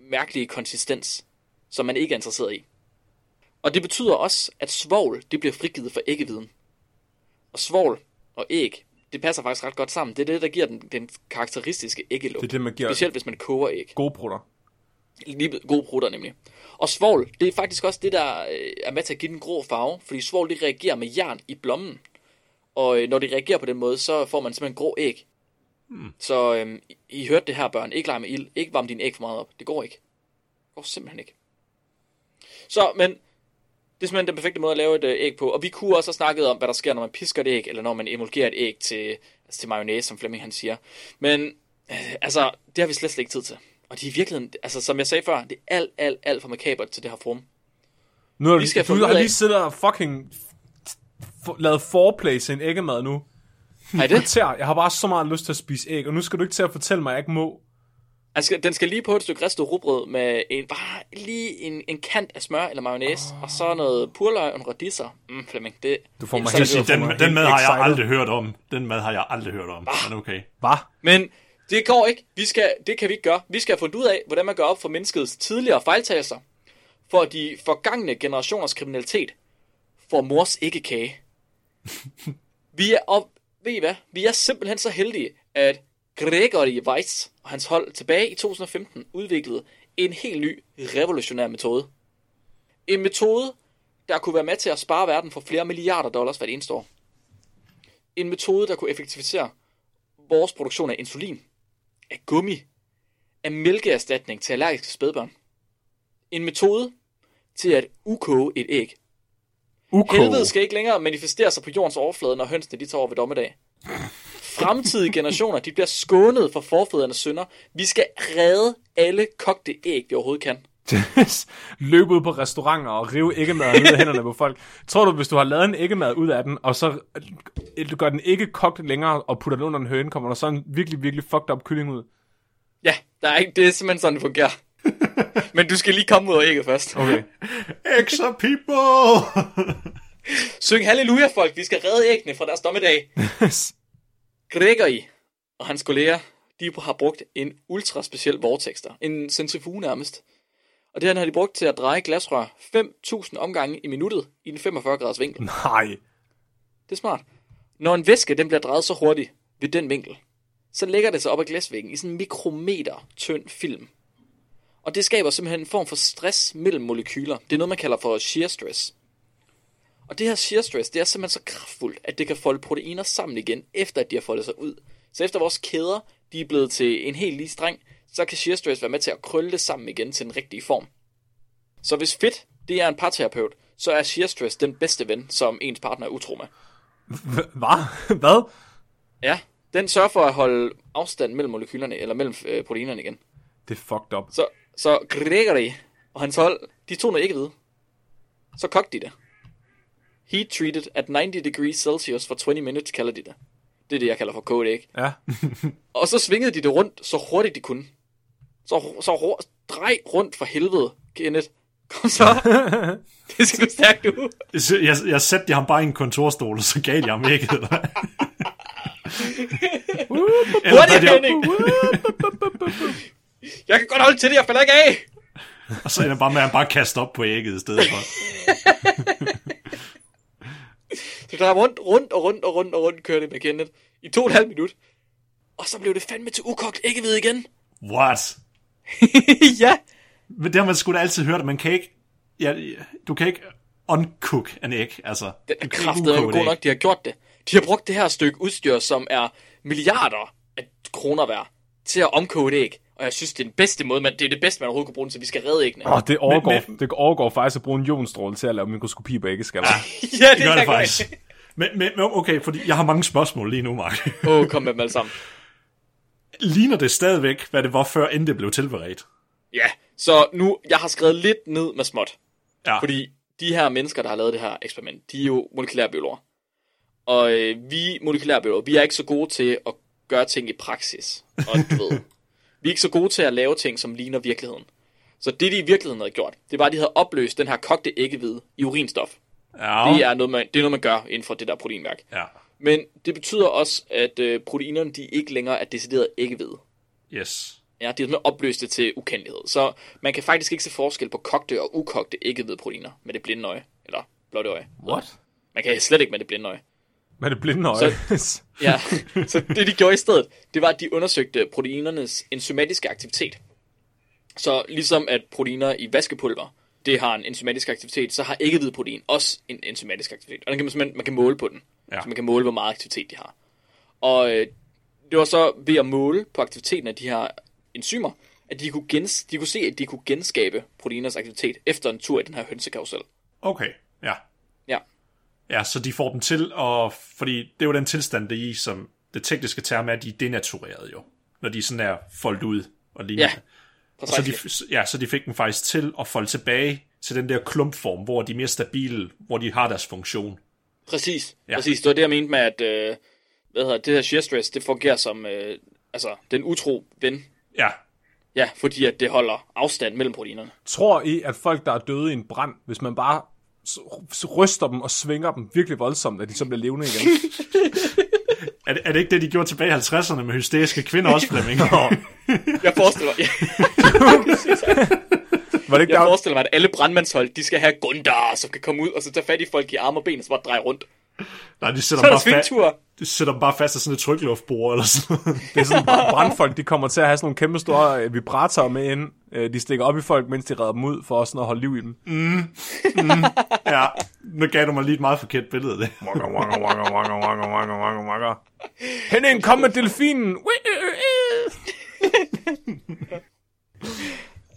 mærkelige konsistens, som man ikke er interesseret i. Og det betyder også, at svovl det bliver frigivet fra æggeviden. Og svovl og æg, det passer faktisk ret godt sammen. Det er det, der giver den, den karakteristiske æggelugt. Det er det, man giver Specielt hvis man koger æg. gode prutter. Lige gode prutter nemlig. Og svovl, det er faktisk også det, der øh, er med til at give den grå farve, fordi svovl, det reagerer med jern i blommen. Og øh, når det reagerer på den måde, så får man simpelthen grå æg. Hmm. Så øh, I, I hørte det her, børn. Ikke lege med ild. Ikke varme dine æg for meget op. Det går ikke. Det går simpelthen ikke. Så, men det er simpelthen den perfekte måde at lave et øh, æg på. Og vi kunne også have snakket om, hvad der sker, når man pisker et æg, eller når man emulgerer et æg til, altså til mayonnaise, som Flemming han siger. Men øh, altså, det har vi slet, slet ikke tid til. Og det er i virkeligheden, altså som jeg sagde før, det er alt, alt, alt for makabert til det her forum. Nu har Vi vi skal du ud har lige siddet og fucking f- lavet foreplay til en æggemad nu. Har det? Kvarter. Jeg har bare så meget lyst til at spise æg, og nu skal du ikke til at fortælle mig, at jeg ikke må. Altså, den skal lige på et stykke ristet rugbrød med en, bare lige en, en kant af smør eller mayonnaise, oh. og så noget purløg og en radisser. Mm, Flemming, det Du får mig siger, det den, mig den helt mad har jeg aldrig hørt om. Den mad har jeg aldrig hørt om. Men okay. Hvad? Men det går ikke. Vi skal, det kan vi ikke gøre. Vi skal have fundet ud af, hvordan man gør op for menneskets tidligere fejltagelser, for de forgangne generationers kriminalitet, for mors ikke-kage vi er, og ved I hvad? Vi er simpelthen så heldige, at Gregory Weiss og hans hold tilbage i 2015 udviklede en helt ny revolutionær metode. En metode, der kunne være med til at spare verden for flere milliarder dollars hvert eneste år. En metode, der kunne effektivisere vores produktion af insulin, af gummi, af mælkeerstatning til allergiske spædbørn. En metode til at ukoge et æg. Uko. Helvede skal ikke længere manifestere sig på jordens overflade, når hønsene de tager over ved dommedag. Fremtidige generationer, de bliver skånet for forfædrenes synder. Vi skal redde alle kogte æg, vi overhovedet kan. Løbe ud på restauranter og rive æggemaden ud af hænderne på folk. Tror du, hvis du har lavet en æggemad ud af den, og så øh, du gør den ikke kogt længere og putter den under en høne, kommer der så en virkelig, virkelig fucked up kylling ud? Ja, der er ikke, det er simpelthen sådan, det fungerer. Men du skal lige komme ud af ægget først. Okay. Extra people! Syng halleluja, folk. Vi skal redde æggene fra deres dommedag. Gregory og hans kolleger, de har brugt en ultra speciel vortexter. En centrifuge nærmest. Og det her har de brugt til at dreje glasrør 5.000 omgange i minuttet i en 45 graders vinkel. Nej. Det er smart. Når en væske den bliver drejet så hurtigt ved den vinkel, så lægger det sig op ad glasvæggen i sådan en mikrometer tynd film. Og det skaber simpelthen en form for stress mellem molekyler. Det er noget, man kalder for shear stress. Og det her shear stress, det er simpelthen så kraftfuldt, at det kan folde proteiner sammen igen, efter at de har foldet sig ud. Så efter vores kæder, de er blevet til en helt lige streng, så kan shear stress være med til at krølle det sammen igen til den rigtige form. Så hvis fedt, det er en parterapeut, så er shear stress den bedste ven, som ens partner er utro med. Hvad? Hvad? Ja, den sørger for at holde afstand mellem molekylerne, eller mellem øh, proteinerne igen. Det er fucked up. Så, så Gregory og hans hold, de tog noget ikke ved. Så kogte de det. Heat treated at 90 degrees Celsius for 20 minutes, kalder de det. Det er det, jeg kalder for kogt æg. Ja. Og så svingede de det rundt, så hurtigt de kunne. Så, så ru- drej rundt for helvede, Kenneth. Kom så. det skal du stærkt nu. Jeg, jeg satte ham bare i en kontorstol, og så gav jeg ham ægget. eller Hurtigt, Henning. Jeg kan godt holde til det, jeg falder ikke af. Og så ender bare med, at han bare kaster op på ægget i stedet for. Så der er rundt, rundt og rundt og rundt og rundt kørte med Kenneth i to og et halvt minut. Og så blev det fandme til ukogt æggehvide igen. What? ja. Men det har man sgu da altid hørt, at man kan ikke... Ja, du kan ikke uncook en æg, altså. Den er kraftet et god nok, de har gjort det. De har brugt det her stykke udstyr, som er milliarder af kroner værd, til at omkoge et æg. Og jeg synes, det er den bedste måde, man, det er det bedste, man overhovedet kan bruge den til. Vi skal redde æggene. Åh, det overgår, Men- men, det overgår faktisk at bruge en ionstråle til at lave mikroskopi på æggeskaller. ja, Det gør det faktisk. Men, men, men okay, fordi jeg har mange spørgsmål lige nu, Mark. Åh, oh, kom med dem alle sammen. Ligner det stadigvæk, hvad det var før, inden det blev tilberedt? Ja, så nu, jeg har skrevet lidt ned med småt. Ja. Fordi de her mennesker, der har lavet det her eksperiment, de er jo molekylærbiologer. Og øh, vi molekylærbiologer, vi er ikke så gode til at gøre ting i praksis. Og du ved, vi er ikke så gode til at lave ting, som ligner virkeligheden. Så det, de i virkeligheden havde gjort, det var, at de havde opløst den her kogte æggehvide i urinstof. Ja. Det er noget, man, det er noget, man gør inden for det der proteinværk. Ja. Men det betyder også, at øh, proteinerne de ikke længere er decideret æggehvide. Yes. Ja, det er opløst det til ukendelighed. Så man kan faktisk ikke se forskel på kogte og ukogte æggehvide proteiner med det blinde øje. Eller blotte øje. What? Man kan slet ikke med det blinde øje. Med det blinde øje. Ja, så det de gjorde i stedet, det var, at de undersøgte proteinernes enzymatiske aktivitet. Så ligesom at proteiner i vaskepulver, det har en enzymatisk aktivitet, så har æggehvide protein også en enzymatisk aktivitet. Og den kan man simpelthen man kan måle på den. Ja. Så man kan måle, hvor meget aktivitet de har. Og øh, det var så ved at måle på aktiviteten af de her enzymer, at de kunne, gens, de kunne se, at de kunne genskabe proteiners aktivitet efter en tur i den her hønsekarusel. Okay, ja. Ja, Ja, så de får dem til at... Fordi det er jo den tilstand, det er i, som det tekniske term er, at de er denatureret jo. Når de sådan er foldet ud og lignende. Ja, Og så præcis. de, ja, så de fik dem faktisk til at folde tilbage til den der klumpform, hvor de er mere stabile, hvor de har deres funktion. Præcis, ja. præcis. Det var det, jeg mente med, at øh, hvad hedder, det her shear stress, det fungerer som øh, altså, den utro ven. Ja, Ja, fordi at det holder afstand mellem proteinerne. Tror I, at folk, der er døde i en brand, hvis man bare s- s- ryster dem og svinger dem virkelig voldsomt, at de så bliver levende igen? er det, er det ikke det, de gjorde tilbage i 50'erne med hysteriske kvinder også, Flemming? Jeg forestiller mig, Var det ikke jeg der, forestiller mig at alle brandmandshold, de skal have Gundar, som kan komme ud og så tage fat i folk i arme og ben, og så bare dreje rundt. Nej, de sætter, er dem bare fa- svingtur. de sætter dem bare fast af sådan et trykluftbord eller sådan noget. det er sådan brand- brandfolk, de kommer til at have sådan nogle kæmpe store øh, vibratorer med ind. Øh, De stikker op i folk, mens de redder dem ud, for sådan at holde liv i dem. Ja, nu gav du mig lige et meget forkert billede af det. Wakker, wakker, wakker. Henning, kom med delfinen!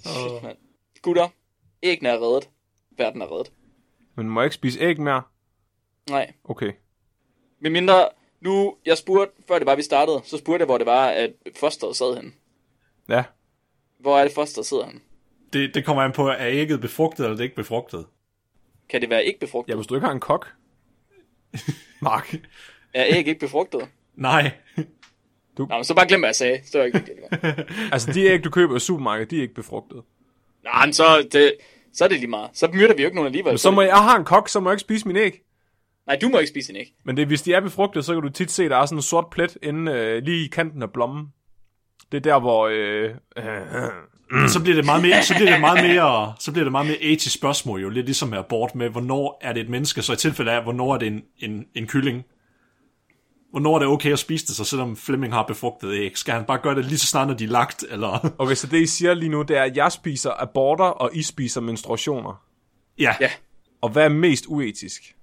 Shit, mand. Gutter, æggene er reddet. Verden er reddet. Men må jeg ikke spise æg mere? Nej. Okay. Men mindre, nu, jeg spurgte, før det var, vi startede, så spurgte jeg, hvor det var, at fosteret sad henne. Ja. Hvor er det fosteret sidder han? det. Det kommer an på, er ægget befrugtet eller det er ikke befrugtet? Kan det være ikke befrugtet? Ja, hvis du ikke har en kok. Mark. Er æg ikke befrugtet? Nej. Nå, men så bare glem, hvad jeg sagde. Så er det ikke vigtigt. Altså, de æg, du køber i supermarkedet, de er ikke befrugtet. Nej, men så, det, så er det lige meget. Så myrder vi jo ikke nogen alligevel. Men så må jeg, jeg har en kok, så må jeg ikke spise min æg. Nej, du må ikke spise en æg. Men det, hvis de er befrugtet, så kan du tit se, at der er sådan en sort plet inde øh, lige i kanten af blommen. Det er der, hvor... Øh, øh, Så bliver det meget mere, så bliver det meget mere, så bliver det meget mere etisk spørgsmål jo, lidt ligesom med abort med, hvornår er det et menneske, så i tilfælde af, hvornår er det en, en, en kylling? Hvornår er det okay at spise det, så selvom Flemming har befrugtet æg? Skal han bare gøre det lige så snart, når de er lagt, eller? okay, så det I siger lige nu, det er, at jeg spiser aborter, og I spiser menstruationer. Ja, Ja, Og hvad er mest uetisk?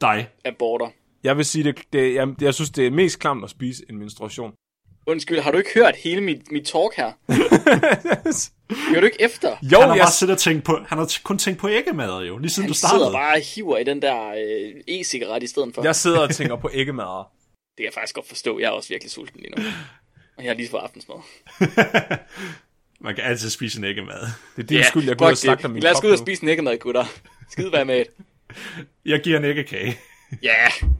Dig. aborter. Jeg vil sige, det, det, jeg, jeg synes, det er mest klamt at spise en menstruation. Undskyld, har du ikke hørt hele mit, mit talk her? Hører du ikke efter? Jo, Han har jeg, bare siddet og tænkt på, han har kun tænkt på æggemad jo, lige siden Han du startede. sidder bare og hiver i den der øh, e-cigaret i stedet for. jeg sidder og tænker på æggemad. Det kan jeg faktisk godt forstå. Jeg er også virkelig sulten lige nu. Og jeg har lige fået aftensmad. Man kan altid spise en æggemad. Det er din skyld, jeg går fuck og slagter det. min Lad os gå ud og spise en æggemad, gutter. Skide være med. Jeg giver en æggekage. Ja. Yeah.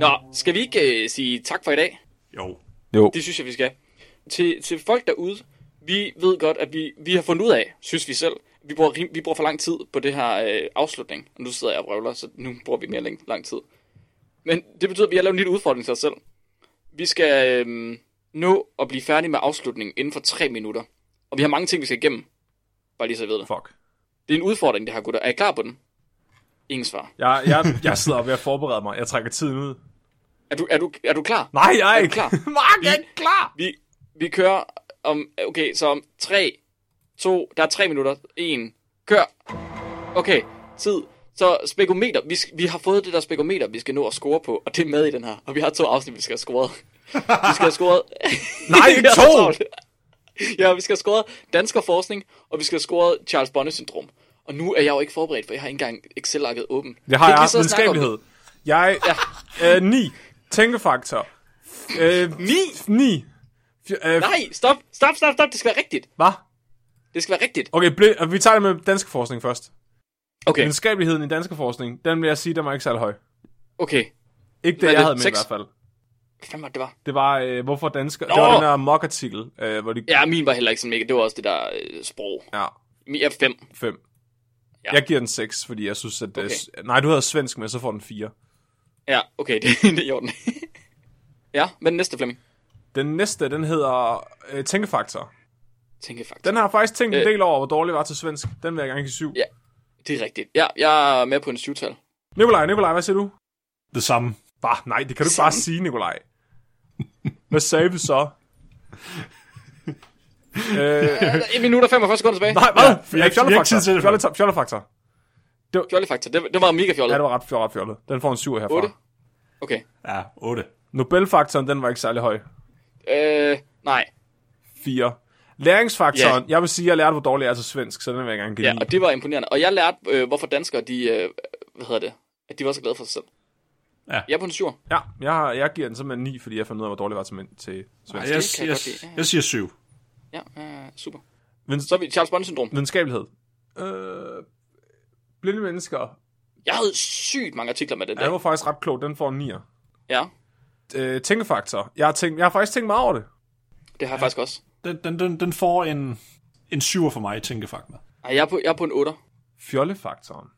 Nå, skal vi ikke uh, sige tak for i dag? Jo. Jo. Det synes jeg, vi skal. Til, til folk derude, vi ved godt, at vi, vi har fundet ud af, synes vi selv, vi bruger, vi bruger for lang tid på det her øh, afslutning. Og nu sidder jeg og vrøvler, så nu bruger vi mere lang, lang tid. Men det betyder, at vi har lavet en lille udfordring til os selv. Vi skal øh, nå at blive færdige med afslutningen inden for tre minutter. Og vi har mange ting, vi skal igennem. Bare lige så jeg ved det. Fuck. Det er en udfordring, det her, gutter. Er I klar på den? Ingen svar. Jeg, jeg, jeg sidder ved at forberede mig. Jeg trækker tiden ud. Er du, er du, er du klar? Nej, jeg er Er ikke. klar? Mark, jeg er ikke klar. Vi, vi kører om... Okay, så om 3, 2... Der er 3 minutter. 1. Kør. Okay, tid. Så spekometer. Vi, vi har fået det der spekometer, vi skal nå at score på. Og det er med i den her. Og vi har to afsnit, vi skal have scoret. Vi skal have scoret... Nej, ikke to! Ja, vi skal have scoret dansker forskning, og vi skal have scoret Charles Bonnet-syndrom. Og nu er jeg jo ikke forberedt, for jeg har ikke engang Excel-arket åben. Det har jeg. om Videnskabelighed. Jeg... Ja. Øh, 9. Tænkefaktor. Øh, 9? 9. Fj- øh, Nej, stop, stop, stop, stop. Det skal være rigtigt. Hvad? Det skal være rigtigt. Okay, ble, og vi tager det med dansk forskning først. Okay, Videnskabeligheden i dansk forskning, den vil jeg sige, den var ikke særlig høj. okay. Ikke det, Hvad jeg det? havde med Seks? i hvert fald. Hvad var det, var? Det var, øh, hvorfor dansker... Nå! Det var den der mock-artikel, øh, hvor de... Ja, min var heller ikke sådan mega. Det var også det der øh, sprog. Ja, Min er 5. 5. Ja. Jeg giver den 6, fordi jeg synes, at... Okay. Okay. nej, du havde svensk med, så får den 4. Ja, okay, det, det er i orden. ja, men den næste, Flemming. Den næste, den hedder øh, Tænkefaktor. Tænke faktisk. Den har jeg faktisk tænkt en Øh. del over, hvor dårlig jeg var til svensk. Den vil jeg gerne give 7. Ja. Det er rigtigt. Ja, jeg er med på en syvtal. Nikolaj, Nikolaj, hvad siger du? Det samme. Bah, nej, det kan du ikke bare sige, Nikolaj. Hvad sagde vi så? øh, 1 minut og 45 sekunder tilbage. nej, hvad? Ja, ikke tid til det. Fjollefaktor. Fjollefaktor. Fjollefaktor. Det, det var mega fjollet. Ja, det var ret, ret fjollet. Den får en 7 herfra. 8. Okay. Ja, 8. Nobelfaktoren, den var ikke særlig høj. Øh, nej. 4. Læringsfaktoren, Ja. jeg vil sige, at jeg lærte, hvor dårlig jeg er til svensk, så den vil jeg gerne give Ja, 9. og det var imponerende. Og jeg lærte, øh, hvorfor danskere, de, øh, hvad hedder det, at de var så glade for sig selv. Ja. Jeg er på en syv. Ja, jeg, har, jeg giver den simpelthen 9, fordi jeg fandt ud af, hvor dårlig jeg var til, til svensk. jeg, det kan jeg jeg. Ja, ja. jeg siger 7. Ja, øh, super. Men, Så er vi Charles Bond-syndrom. videnskabelighed. Øh, blinde mennesker. Jeg havde sygt mange artikler med den Ja, den der. var faktisk ret klog. Den får en 9'er. Ja, Øh, tænkefaktor. Jeg har, tænkt, jeg har faktisk tænkt meget over det. det har jeg faktisk også. Den, den, den, den får en, en 7 for mig, tænker faktisk. Ej, jeg er på, jeg er på en 8. Fjollefaktoren.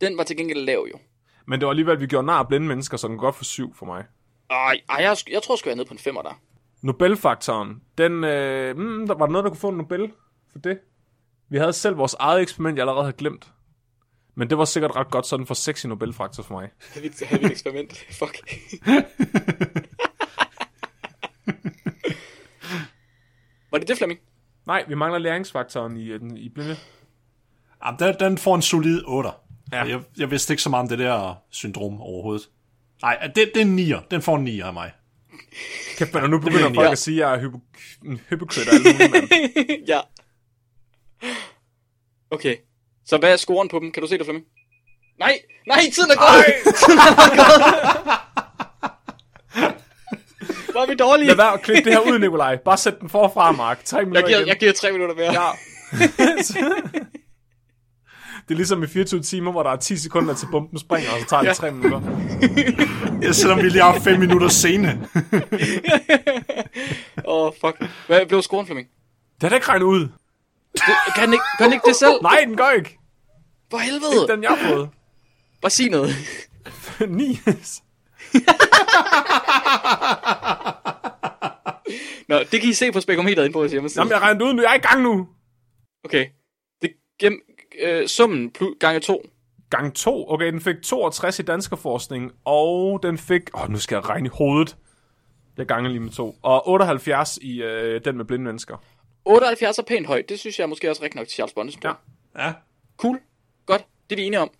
Den var til gengæld lav jo. Men det var alligevel, vi gjorde nar af blinde mennesker, så den går godt for 7 for mig. Ej, ej jeg, jeg tror, jeg skulle være nede på en 5'er der. Nobelfaktoren. Den, øh, mm, der var der noget, der kunne få en Nobel for det. Vi havde selv vores eget eksperiment, jeg allerede havde glemt. Men det var sikkert ret godt, så den får 6 i Nobelfaktor for mig. Havde vi, havde vi et eksperiment? Fuck. var det det, Flemming? Nej, vi mangler læringsfaktoren i, øh, den- i blinde. Jamen, den, den får en solid 8. Ja. Ja. Jeg, jeg vidste ikke så meget om det der syndrom overhovedet. Nej, det, det er en 9'er. Den får en 9'er af mig. Kæft, men nu begynder folk jeg- at sige, at jeg er hypo- en hypocrite ja. Okay. Så hvad er scoren på dem? Kan du se det, Flemming? Nej, nej, tiden er gået! Tiden er gået! Hvor er vi dårlige? Lad være at klippe det her ud, Nikolaj. Bare sæt den forfra, Mark. Tre minutter Jeg giver, igen. jeg giver tre minutter mere. Ja. det er ligesom i 24 timer, hvor der er 10 sekunder til bomben springer, og så tager det Ja. 3 minutter. Ja, selvom vi lige har 5 minutter scene. Åh, oh, fuck. Hvad blev scoren, Flemming? Det er da ikke regnet ud. Det, kan, den ikke, gør den ikke det selv? Nej, den gør ikke. For helvede! Den, jeg har fået. Bare sig noget. 9. Nå, det kan I se på spekometeret inde på vores hjemmeside. Jamen, jeg regner det ud nu. Jeg er i gang nu. Okay. Det gem, øh, summen plus, gange 2. Gang 2. Okay, den fik 62 i danskerforskning, og den fik... Åh, oh, nu skal jeg regne i hovedet. Jeg ganger lige med to. Og 78 i øh, den med blinde mennesker. 78 er pænt højt. Det synes jeg måske også rigtig nok til Charles Bond. Ja. Ja. Cool. Godt. Det er vi enige om.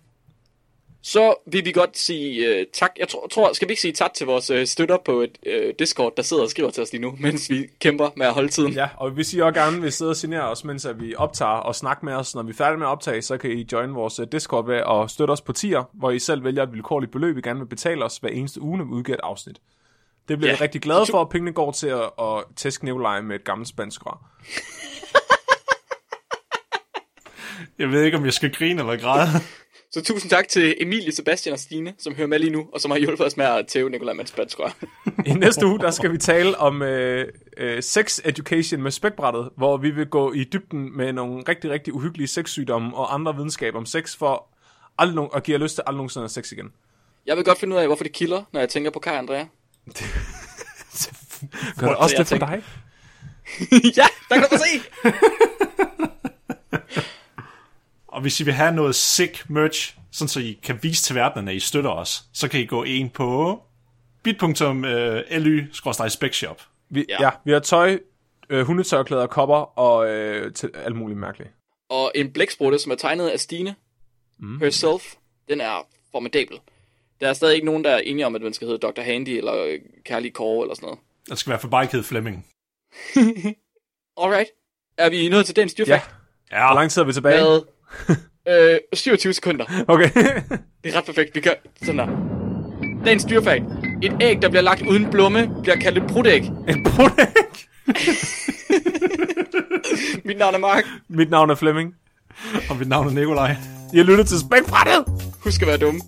Så vil vi godt sige uh, tak. Jeg tror, tror, skal vi ikke sige tak til vores uh, støtter på et uh, Discord, der sidder og skriver til os lige nu, mens vi kæmper med at holde tiden. Ja, og vi siger også gerne, at vi sidder og signerer os, mens at vi optager og snakker med os. Når vi er færdige med at optage, så kan I join vores øh, Discord ved at støtte os på tier, hvor I selv vælger et vilkårligt beløb, I gerne vil betale os hver eneste uge, når vi udgiver et afsnit. Det bliver Ja. vi rigtig glade for, og pengene går til at, at tæske Nikolaj med et gammelt spansk rør. Jeg ved ikke, om jeg skal grine eller græde. Så tusind tak til Emilie, Sebastian og Stine, som hører med lige nu, og som har hjulpet os med at tæve Nikolaj med et spadskrør. I næste uge, der skal vi tale om øh, øh, sex education med spækbrættet, hvor vi vil gå i dybden med nogle rigtig, rigtig uhyggelige sexsygdomme og andre videnskab om sex, for aldrig nogen, at give jer lyst til aldrig nogensinde sex igen. Jeg vil godt finde ud af, hvorfor det kilder, når jeg tænker på Kai og Andrea. Gør det også det for tænker- dig? ja, der kan du se! hvis I vil have noget sick merch, sådan så I kan vise til verden, at I støtter os, så kan I gå ind på bit.ly-specshop. Vi, Ja. ja. ja, vi har tøj, øh, hundetørklæder, kopper og øh, til alt muligt mærkeligt. Og en blæksprutte, som er tegnet af Stine mm. herself, den er formidabel. Der er stadig ikke nogen, der er enige om, at den skal hedde Dr. Handy, eller øh, Kærlig Kåre, eller sådan noget. Det skal være for Bikehead Fleming. Alright. Er vi nået til dagens Ja. dyrfakt? ja. Hvor lang tid er vi tilbage? Hvad? øh, 27 sekunder. Okay. Det er ret perfekt. Vi gør sådan der. Dagens dyrfakt. Et æg, der bliver lagt uden blumme, bliver kaldt et brudæg. en brudæg. Mit navn er Mark. Mit navn er Flemming. Og mit navn er Nikolaj. I har lyttet til Spækbrættet. Husk at være dumme.